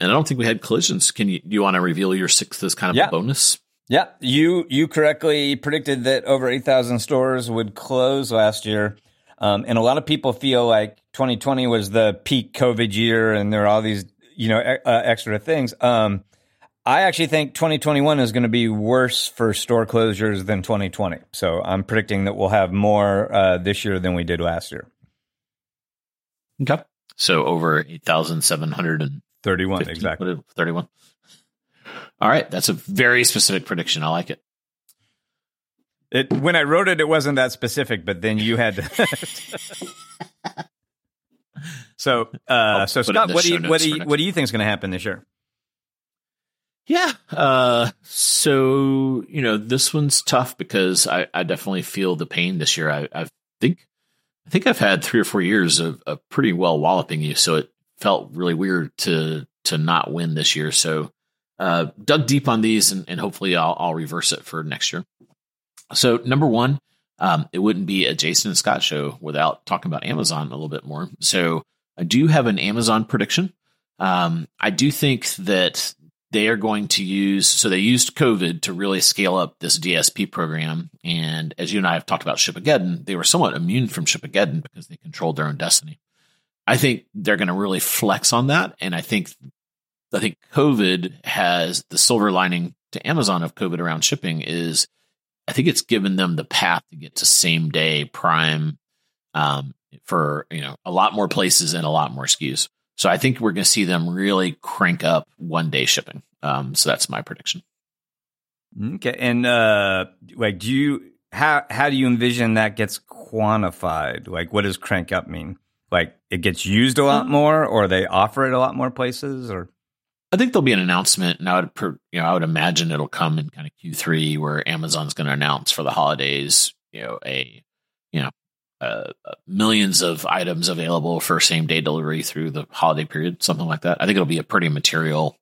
And I don't think we had collisions. Can you do you want to reveal your sixth as kind of Yeah. a bonus? Yeah, you you correctly predicted that over eight thousand stores would close last year, um, and a lot of people feel like 2020 was the peak COVID year, and there are all these you know e- uh, extra things. Um, I actually think 2021 is going to be worse for store closures than 2020. So I'm predicting that we'll have more uh, this year than we did last year. Okay. So over eight thousand seven hundred and 31 exactly. thirty-one. All right, that's a very specific prediction. I like it. It, when I wrote it, it wasn't that specific, but then you had to. so, uh, so put it in Scot, what do you what do you what do you think is going to happen this year? Yeah. Uh, so you know, this one's tough because I, I definitely feel the pain this year. I, I've think I think I've had three or four years of, of pretty well walloping you, so it felt really weird to to not win this year. So uh, dug deep on these, and, and hopefully I'll, I'll reverse it for next year. So number one, um, it wouldn't be a Jason and Scot show without talking about Amazon a little bit more. So I do have an Amazon prediction. Um, I do think that they are going to use, so they used COVID to really scale up this DSP program. And as you and I have talked about Shipageddon, they were somewhat immune from Shipageddon because they controlled their own destiny. I think they're going to really flex on that. And I think, I think COVID has the silver lining to Amazon of COVID around shipping is I think it's given them the path to get to same day prime um, for you know a lot more places and a lot more SKUs. So I think we're going to see them really crank up one day shipping. Um, so that's my prediction. Okay, and uh, like, do you how how do you envision that gets quantified? Like, what does crank up mean? Like, it gets used a lot mm-hmm. more, or they offer it a lot more places, or I think there'll be an announcement, and I would, you know, I would imagine it'll come in kind of Q3 where Amazon's going to announce for the holidays, you know, a, you know, uh, uh, millions of items available for same day delivery through the holiday period, something like that. I think it'll be a pretty material,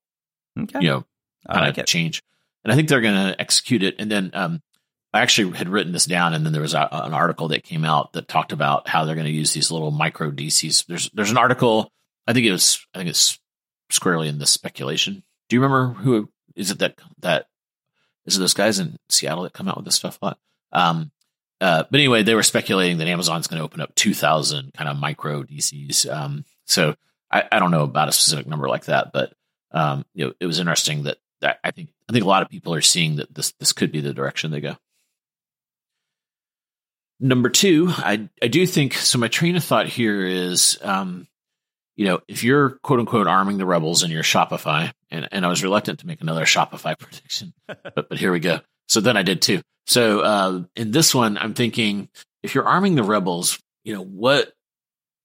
okay. you know, kind like of it. change, and I think they're going to execute it. And then um, I actually had written this down, and then there was a, an article that came out that talked about how they're going to use these little micro DCs. There's there's an article. I think it was. I think it's squarely in the speculation. Do you remember who is it that that is it those guys in Seattle that come out with this stuff a lot? Um, uh, but anyway, they were speculating that Amazon's going to open up 2,000 kind of micro DCs. Um, so I, I, don't know about a specific number like that, but um, you know, it was interesting that, that I think I think a lot of people are seeing that this this could be the direction they go. Number two, I I do think so. My train of thought here is um, you know, if you're quote unquote arming the rebels in your Shopify, and, and I was reluctant to make another Shopify prediction, but, but here we go. So then I did too. So uh, in this one, I'm thinking if you're arming the rebels, you know, what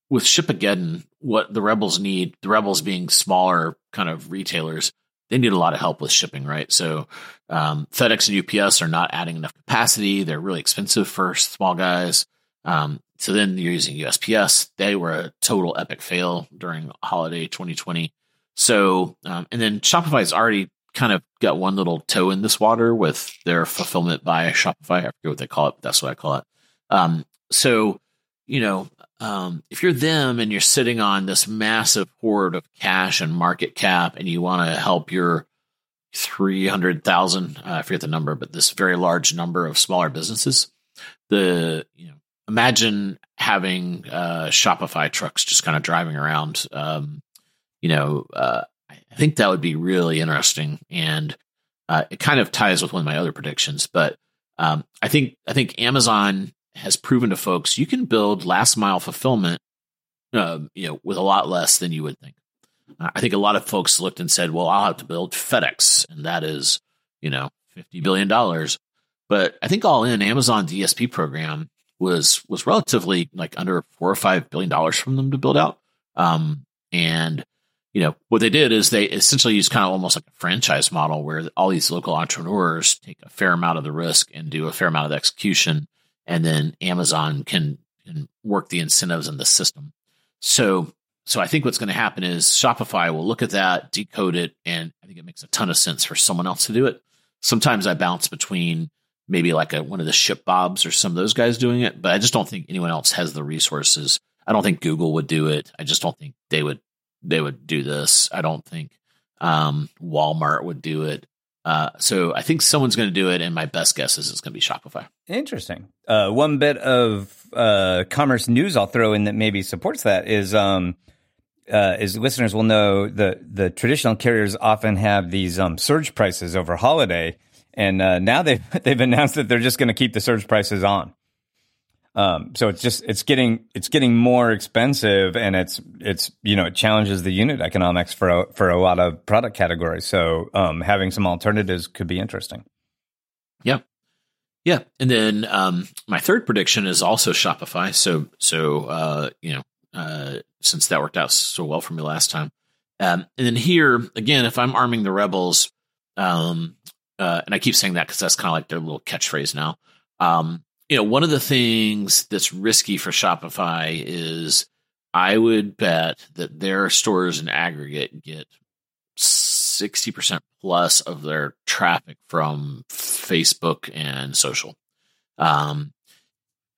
with Shipageddon, what the rebels need, the rebels being smaller kind of retailers, they need a lot of help with shipping, right? So um, FedEx and UPS are not adding enough capacity. They're really expensive for small guys. Um, so then you're using USPS. They were a total epic fail during holiday 2020. So, um, and then Shopify is already kind of got one little toe in this water with their fulfillment by Shopify. I forget what they call it, but that's what I call it. Um, so, you know, um, if you're them and you're sitting on this massive hoard of cash and market cap and you want to help your 300,000, uh, I forget the number, but this very large number of smaller businesses, the, you know, imagine having uh, Shopify trucks just kind of driving around. Um, you know, uh, I think that would be really interesting, and uh, it kind of ties with one of my other predictions. But um, I think I think Amazon has proven to folks you can build last mile fulfillment, um, you know, with a lot less than you would think. I think a lot of folks looked and said, "Well, I'll have to build FedEx, and that is, you know, fifty billion dollars." But I think all in Amazon DSP program was was relatively like under four or five billion dollars from them to build out. Um, and you know what they did is they essentially used kind of almost like a franchise model where all these local entrepreneurs take a fair amount of the risk and do a fair amount of execution, and then Amazon can can work the incentives in the system. So so I think what's going to happen is Shopify will look at that, decode it, and I think it makes a ton of sense for someone else to do it. Sometimes I bounce between maybe like a, one of the ShipBobs or some of those guys doing it, but I just don't think anyone else has the resources. I don't think Google would do it. I just don't think they would they would do this. I don't think um, Walmart would do it. Uh, so I think someone's going to do it, and my best guess is it's going to be Shopify. Interesting. Uh, one bit of uh, commerce news I'll throw in that maybe supports that is um, uh, is listeners will know the the traditional carriers often have these um, surge prices over holiday and uh, now they've they've announced that they're just going to keep the surge prices on. Um, so it's just it's getting it's getting more expensive, and it's it's you know it challenges the unit economics for a, for a lot of product categories. So um, having some alternatives could be interesting. Yeah, yeah, and then um, my third prediction is also Shopify. So so uh, you know uh, since that worked out so well for me last time, um, and then here again, if I'm arming the rebels, um, uh, and I keep saying that because that's kind of like their little catchphrase now. Um, you know, one of the things that's risky for Shopify is I would bet that their stores in aggregate get 60% plus of their traffic from Facebook and social. Um,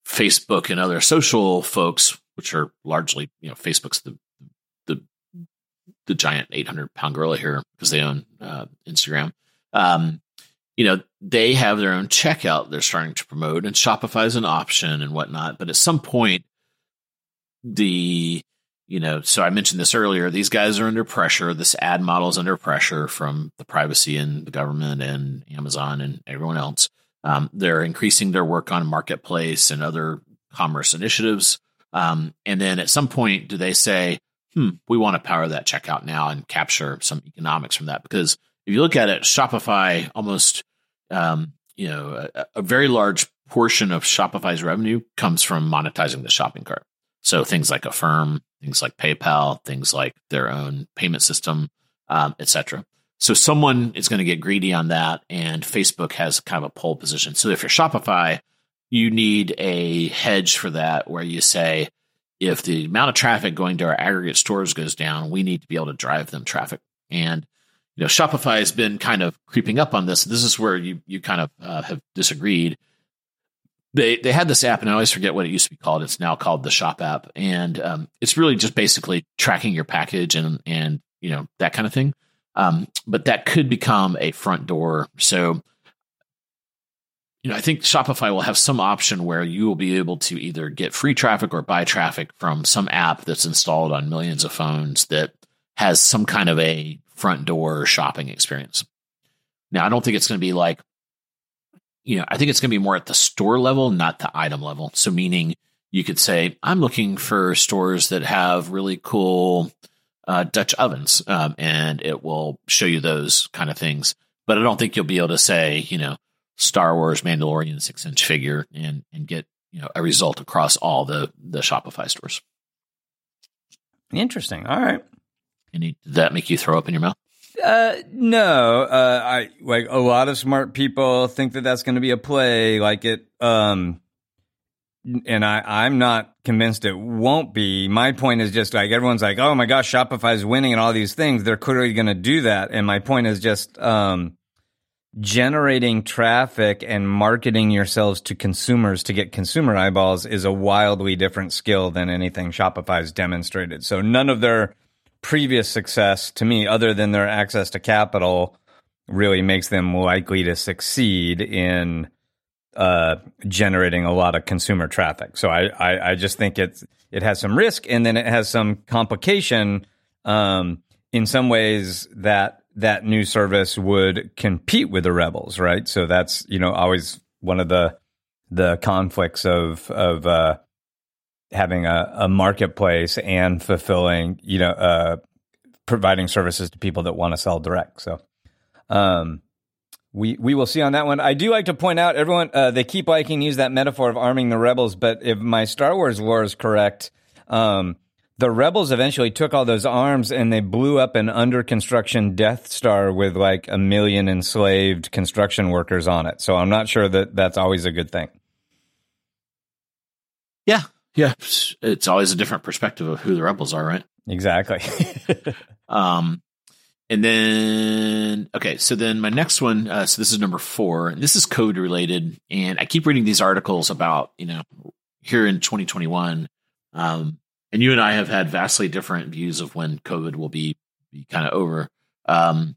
Facebook and other social folks, which are largely, you know, Facebook's the the the giant 800 pound gorilla here because they own uh, Instagram. Um, you know, they have their own checkout they're starting to promote, and Shopify is an option and whatnot. But at some point, the you know, so I mentioned this earlier. These guys are under pressure. This ad model is under pressure from the privacy and the government and Amazon and everyone else. Um, they're increasing their work on marketplace and other commerce initiatives. Um, and then at some point, do they say, "Hmm, we want to power that checkout now and capture some economics from that"? Because if you look at it, Shopify almost, um, you know, a, a very large portion of Shopify's revenue comes from monetizing the shopping cart. So things like Affirm, things like PayPal, things like their own payment system, um, etc. So someone is going to get greedy on that, and Facebook has kind of a pole position. So if you're Shopify, you need a hedge for that, where you say, if the amount of traffic going to our aggregate stores goes down, we need to be able to drive them traffic. And you know, Shopify has been kind of creeping up on this. This is where you you kind of uh, have disagreed. They they had this app, and I always forget what it used to be called. It's now called the Shop app, and um, it's really just basically tracking your package and and you know that kind of thing. Um, but that could become a front door. So, you know, I think Shopify will have some option where you will be able to either get free traffic or buy traffic from some app that's installed on millions of phones that has some kind of a front door shopping experience. Now, I don't think it's going to be like, you know, I think it's going to be more at the store level, not the item level. So, meaning you could say, I'm looking for stores that have really cool uh, Dutch ovens, um, and it will show you those kind of things. But I don't think you'll be able to say, you know, Star Wars Mandalorian six inch figure and and get you know a result across all the the Shopify stores. Interesting. All right. Any did that make you throw up in your mouth? Uh, no. Uh, I like a lot of smart people think that that's going to be a play. Like it. Um, and I, I'm not convinced it won't be. My point is just like everyone's like, oh my gosh, Shopify's winning and all these things. They're clearly going to do that. And my point is just um, generating traffic and marketing yourselves to consumers to get consumer eyeballs is a wildly different skill than anything Shopify's demonstrated. So none of their previous success to me, other than their access to capital, really makes them likely to succeed in uh, generating a lot of consumer traffic. So I, I, I, just think it's it has some risk and then it has some complication. Um, in some ways, that that new service would compete with the rebels, right? So that's you know always one of the the conflicts of of uh, having a, a marketplace and fulfilling you know uh, providing services to people that want to sell direct. So. Um, we we will see on that one. I do like to point out, everyone uh, they keep liking use that metaphor of arming the rebels, but if my Star Wars lore is correct, um, the rebels eventually took all those arms and they blew up an under construction Death Star with like a million enslaved construction workers on it. So I'm not sure that that's always a good thing. Yeah, yeah, it's always a different perspective of who the rebels are, right? Exactly. um, and then, okay, so then my next one, uh, so this is number four, and this is code related. And I keep reading these articles about, you know, here in 2021. Um, and you and I have had vastly different views of when COVID will be, be kind of over. Um,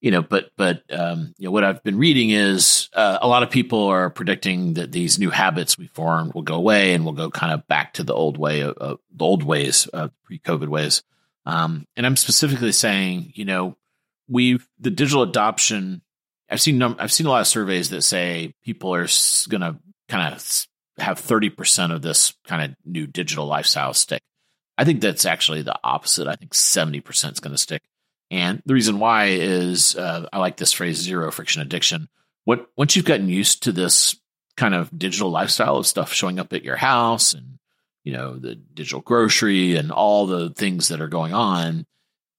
you know, but, but, um, you know, what I've been reading is uh, a lot of people are predicting that these new habits we formed will go away and we'll go kind of back to the old way, of, uh, the old ways, uh, pre COVID ways. Um, and I'm specifically saying, you know, we've the digital adoption. I've seen I've seen a lot of surveys that say people are going to kind of have 30% of this kind of new digital lifestyle stick. I think that's actually the opposite. I think 70% is going to stick. And the reason why is uh, I like this phrase zero friction addiction. What once you've gotten used to this kind of digital lifestyle of stuff showing up at your house and you know the digital grocery and all the things that are going on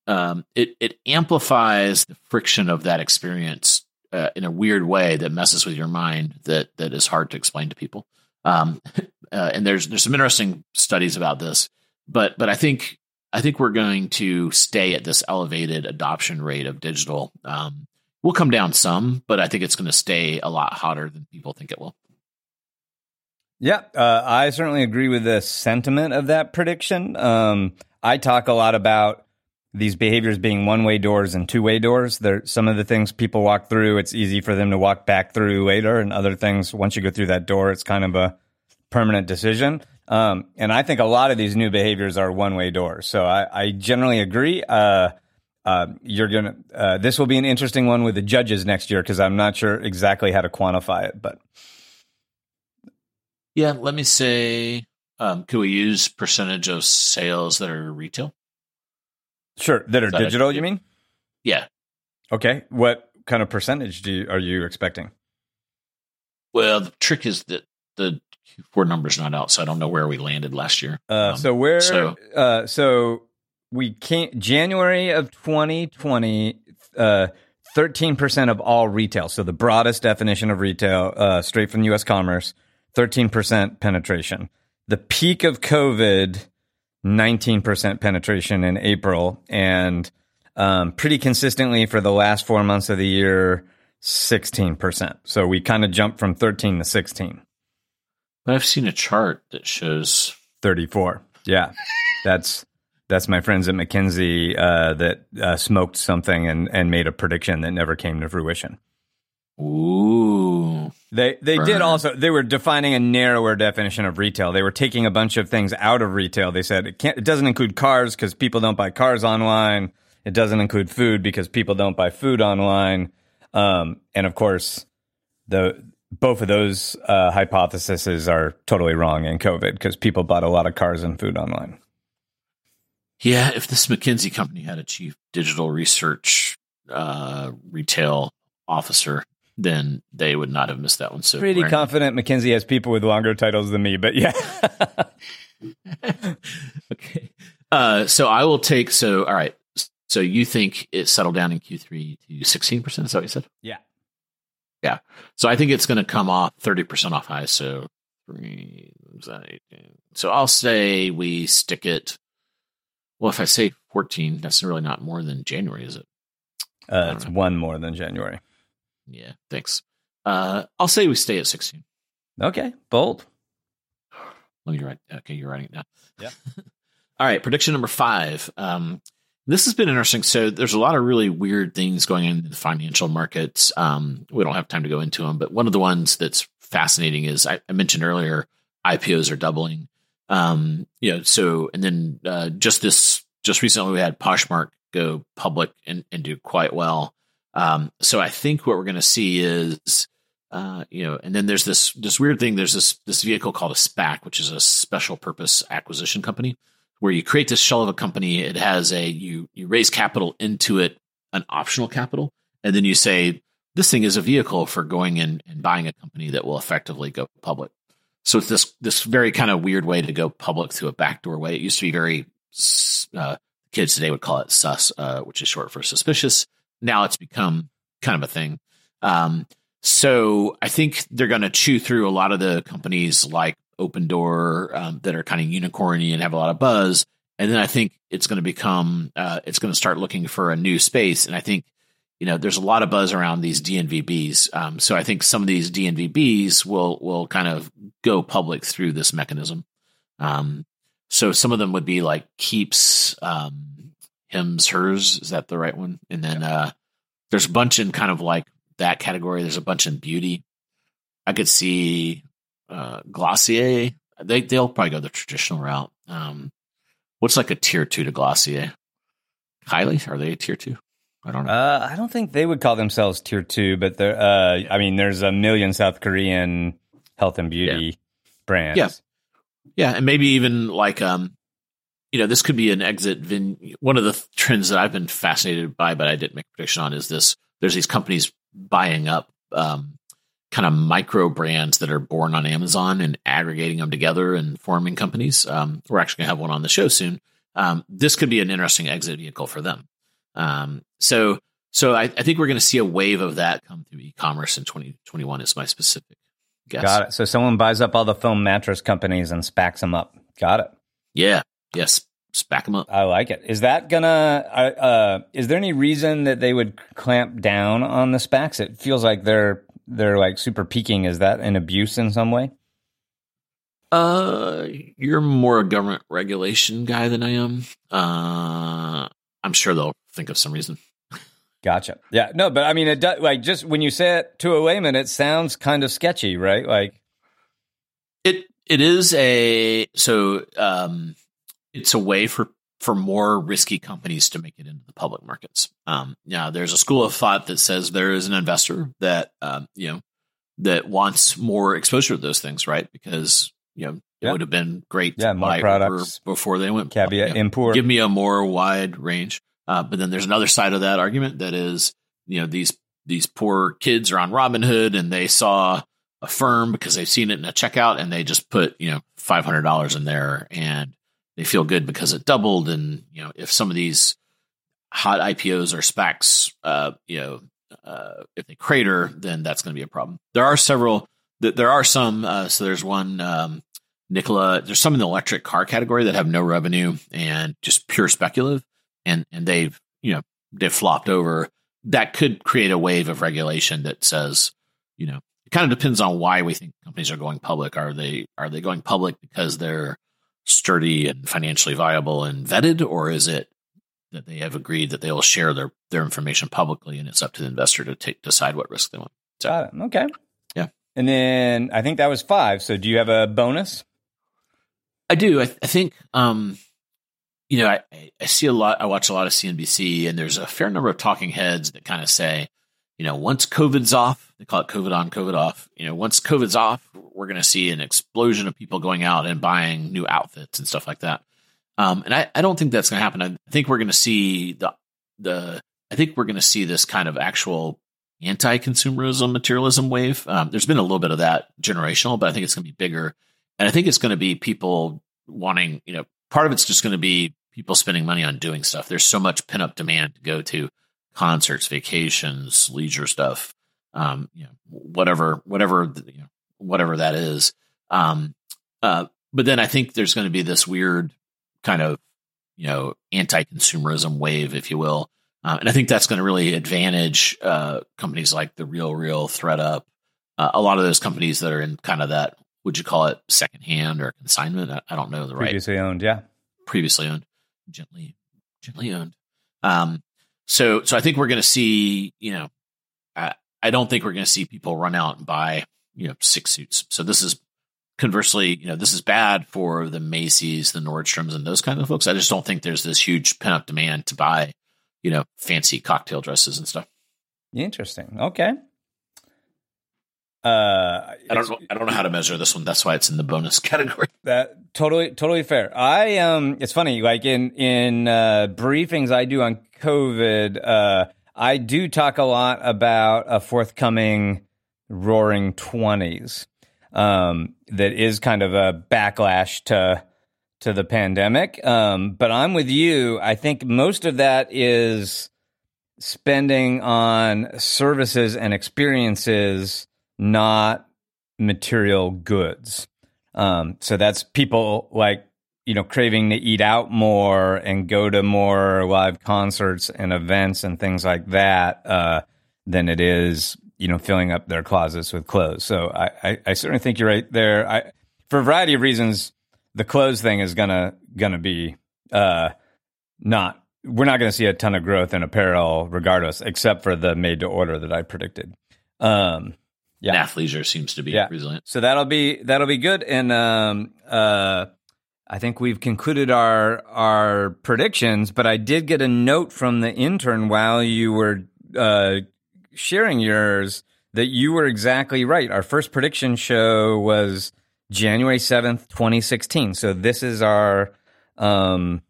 um, it it amplifies the friction of that experience uh, in a weird way that messes with your mind that that is hard to explain to people Um, uh, and there's there's some interesting studies about this, but but I think I think we're going to stay at this elevated adoption rate of digital. Um, we'll come down some, but I think it's going to stay a lot hotter than people think it will. Yeah, uh, I certainly agree with the sentiment of that prediction. Um, I talk a lot about these behaviors being one way doors and two way doors. There, some of the things people walk through, it's easy for them to walk back through later, and other things, once you go through that door, it's kind of a permanent decision. Um, and I think a lot of these new behaviors are one way doors. So I, I generally agree. Uh, uh, you're gonna. Uh, this will be an interesting one with the judges next year because I'm not sure exactly how to quantify it, but yeah, let me say, um, could we use percentage of sales that are retail? Sure, that are that digital. A, you mean? Yeah. Okay. What kind of percentage do you, are you expecting? Well, the trick is that the Q4 numbers not out, so I don't know where we landed last year. Uh, um, so where? So, uh, so we can't. January of 2020, uh, 13% of all retail. So the broadest definition of retail, uh, straight from U.S. Commerce, 13% penetration. The peak of COVID, 19% penetration in April, and um, pretty consistently for the last four months of the year, 16%. So we kind of jumped from 13 to 16. I've seen a chart that shows 34. Yeah. That's that's my friends at McKinsey uh, that uh, smoked something and, and made a prediction that never came to fruition. Ooh. They they burn. did also they were defining a narrower definition of retail. They were taking a bunch of things out of retail. They said it can't it doesn't include cars because people don't buy cars online. It doesn't include food because people don't buy food online. Um, and of course, the both of those uh, hypotheses are totally wrong in COVID because people bought a lot of cars and food online. Yeah, if this McKinsey company had a chief digital research uh, retail officer, then they would not have missed that one. So pretty confident McKinsey has people with longer titles than me, but yeah. okay. Uh, so I will take. So all right. So you think it settled down in Q3 to sixteen percent? Is that what you said? Yeah. Yeah. So I think it's going to come off thirty percent off high. So so I'll say we stick it. Well, if I say fourteen, that's really not more than January, is it? Uh, it's know. one more than January. Yeah, thanks. Uh, I'll say we stay at 16. Okay, bold. Let me write. Okay, you're writing it down. Yeah. All right, prediction number five. Um, this has been interesting. So there's a lot of really weird things going on in the financial markets. Um, we don't have time to go into them, but one of the ones that's fascinating is I, I mentioned earlier IPOs are doubling. Um, you know, so and then uh, just this just recently we had Poshmark go public and, and do quite well. Um, so I think what we're going to see is, uh, you know, and then there's this this weird thing. There's this this vehicle called a SPAC, which is a special purpose acquisition company, where you create this shell of a company. It has a you you raise capital into it, an optional capital, and then you say this thing is a vehicle for going in and buying a company that will effectively go public. So it's this this very kind of weird way to go public through a backdoor way. It used to be very uh, kids today would call it sus, uh, which is short for suspicious now it's become kind of a thing. Um, so I think they're going to chew through a lot of the companies like Opendoor um, that are kind of unicorny and have a lot of buzz. And then I think it's going to become, uh, it's going to start looking for a new space. And I think, you know, there's a lot of buzz around these DNVBs. Um, so I think some of these DNVBs will will kind of go public through this mechanism. Um, so some of them would be like Keeps, um, Hims, hers. Is that the right one? And then uh, there's a bunch in kind of like that category. There's a bunch in beauty. I could see uh, Glossier. They they'll probably go the traditional route. Um, what's like a tier two to Glossier? Kylie, are they a tier two? I don't know. Uh, I don't think they would call themselves tier two, but there. Uh, I mean, there's a million South Korean health and beauty yeah. brands. Yeah, yeah, and maybe even like um, you know, this could be an exit. Vin- one of the trends that I've been fascinated by, but I didn't make a prediction on, is this: there's these companies buying up um, kind of micro brands that are born on Amazon and aggregating them together and forming companies. Um, we're actually going to have one on the show soon. Um, this could be an interesting exit vehicle for them. Um, so, so I, I think we're going to see a wave of that come through e-commerce in 2021. Is my specific Guess. Got it. So someone buys up all the foam mattress companies and SPACs them up. Got it. Yeah. Yes. SPAC them up. I like it. Is that gonna? Uh, uh, is there any reason that they would clamp down on the SPACs? It feels like they're they're like super peaking. Is that an abuse in some way? Uh, you're more a government regulation guy than I am. Uh, I'm sure they'll think of some reason. Gotcha. Yeah. No, but I mean, it does, like just when you say it to a layman, it sounds kind of sketchy, right? Like it. It is a so um, it's a way for for more risky companies to make it into the public markets. Um, yeah, there's a school of thought that says there is an investor that um, you know that wants more exposure to those things, right? Because you know it Yeah. would have been great Yeah, to buy products. Before they went caveat yeah. import. Give me a more wide range. Uh, but then there's another side of that argument that is, you know, these these poor kids are on Robinhood and they saw Affirm because they've seen it in a checkout and they just put you know five hundred dollars in there and they feel good because it doubled. And you know, if some of these hot IPOs or SPACs, uh, you know, uh, if they crater, then that's going to be a problem. There are several. th- There are some. Uh, so there's one. Um, Nikola, there's some in the electric car category that have no revenue and just pure speculative, and and they've you know they've flopped over. That could create a wave of regulation that says, you know, it kind of depends on why we think companies are going public. Are they are they going public because they're sturdy and financially viable and vetted, or is it that they have agreed that they will share their their information publicly and it's up to the investor to take decide what risk they want? So Got it. Okay. Yeah. And then I think that was five. So do you have a bonus? I do. I, I think, um, you know, I- I see a lot. I watch a lot of CNBC, and there's a fair number of talking heads that kind of say, you know, once COVID's off, they call it COVID on, COVID off. You know, once COVID's off, we're going to see an explosion of people going out and buying new outfits and stuff like that. Um, and I, I don't think that's going to happen. I think we're going to see the the. I think we're going to see this kind of actual anti-consumerism materialism wave. Um, there's been a little bit of that generational, but I think it's going to be bigger. And I think it's going to be people wanting, you know, part of it's just going to be people spending money on doing stuff. There's so much pent up demand to go to concerts, vacations, leisure stuff, um, you know, whatever, whatever, you know, whatever that is. Um, uh, but then I think there's going to be this weird kind of, you know, anti-consumerism wave, if you will. Uh, and I think that's going to really advantage uh, companies like the Real Real, ThredUp, uh, a lot of those companies that are in kind of that would you call it secondhand or consignment? I, I don't know the right Previously owned. Yeah. previously owned, gently, gently owned. Um, so, so I think we're going to see, you know, I, I don't think we're going to see people run out and buy, you know, six suits. So this is conversely, you know, this is bad for the Macy's, the Nordstroms, and those kind of folks. I just don't think there's this huge pent up demand to buy, you know, fancy cocktail dresses and stuff. Interesting. Okay. Uh, I don't know. I don't know how to measure this one. That's why it's in the bonus category. That totally, totally fair. I um, it's funny. Like in in uh, briefings I do on COVID, uh, I do talk a lot about a forthcoming Roaring Twenties. Um, that is kind of a backlash to to the pandemic. Um, but I'm with you. I think most of that is spending on services and experiences, not material goods. Um, so that's people like, you know, craving to eat out more and go to more live concerts and events and things like that, uh, than it is, you know, filling up their closets with clothes. So I, I, I certainly think you're right there. I, for a variety of reasons, the clothes thing is gonna, gonna be, uh, not, we're not gonna see a ton of growth in apparel regardless, except for the made to order that I predicted. Um, yeah. And athleisure seems to be Yeah. resilient. So that'll be that'll be good, and um, uh, I think we've concluded our our predictions. But I did get a note from the intern while you were uh, sharing yours that you were exactly right. Our first prediction show was January seventh, twenty sixteen. So this is our um,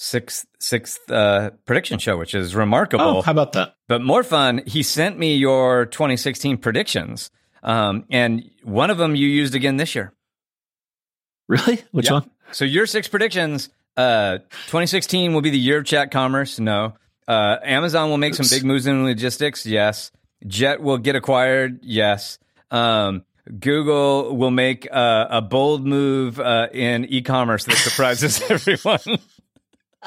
sixth sixth uh, prediction show, which is remarkable. Oh, how about that? But more fun, he sent me your 2016 predictions. Um, and one of them you used again this year. Really? Which Yeah. one? So your six predictions, uh, 2016 will be the year of chat commerce. No. Uh, Amazon will make some big moves in logistics. Yes. Jet will get acquired. Yes. Um, Google will make uh, a bold move uh, in e-commerce that surprises everyone.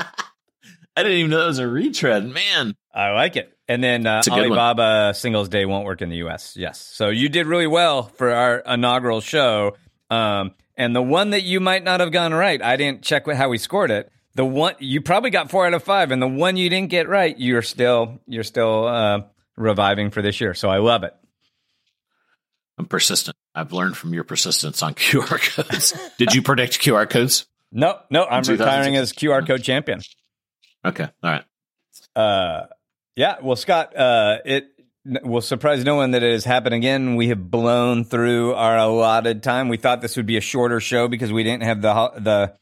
I didn't even know it was a retread. Man, I like it. And then uh, Alibaba one. Singles Day won't work in the U.S. Yes, so you did really well for our inaugural show. Um, and the one that you might not have gone right, I didn't check how we scored it. The one you probably got four out of five, and the one you didn't get right, you're still you're still uh, reviving for this year. So I love it. I'm persistent. I've learned from your persistence on QR codes. Did you predict QR codes? No, no. I'm retiring as QR code champion. Okay. All right. Uh, yeah. Well, Scot, uh, it will surprise no one that it has happened again. We have blown through our allotted time. We thought this would be a shorter show because we didn't have the the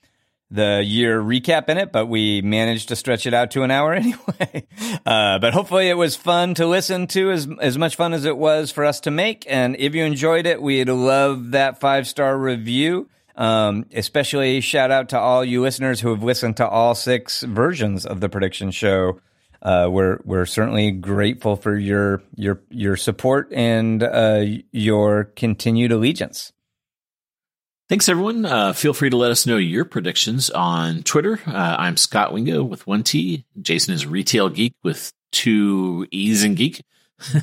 the year recap in it, but we managed to stretch it out to an hour anyway. Uh, but hopefully it was fun to listen to as, as much fun as it was for us to make. And if you enjoyed it, we'd love that five star review. Um, especially shout out to all you listeners who have listened to all six versions of the prediction show. Uh, we're we're certainly grateful for your your your support and uh, your continued allegiance. Thanks, everyone. Uh, feel free to let us know your predictions on Twitter. Uh, I'm Scot Wingo with one T. Jason is Retail Geek with two E's and Geek.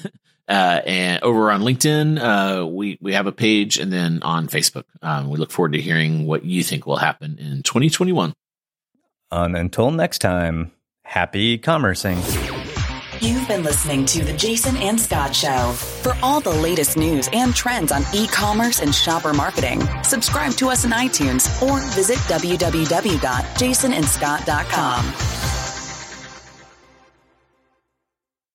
uh, and over on LinkedIn, uh, we we have a page, and then on Facebook, um, we look forward to hearing what you think will happen in 2021. And until next time, happy commercing. You've been listening to The Jason and Scot Show. For all the latest news and trends on e commerce and shopper marketing, subscribe to us on iTunes or visit www.jasonandscot.com.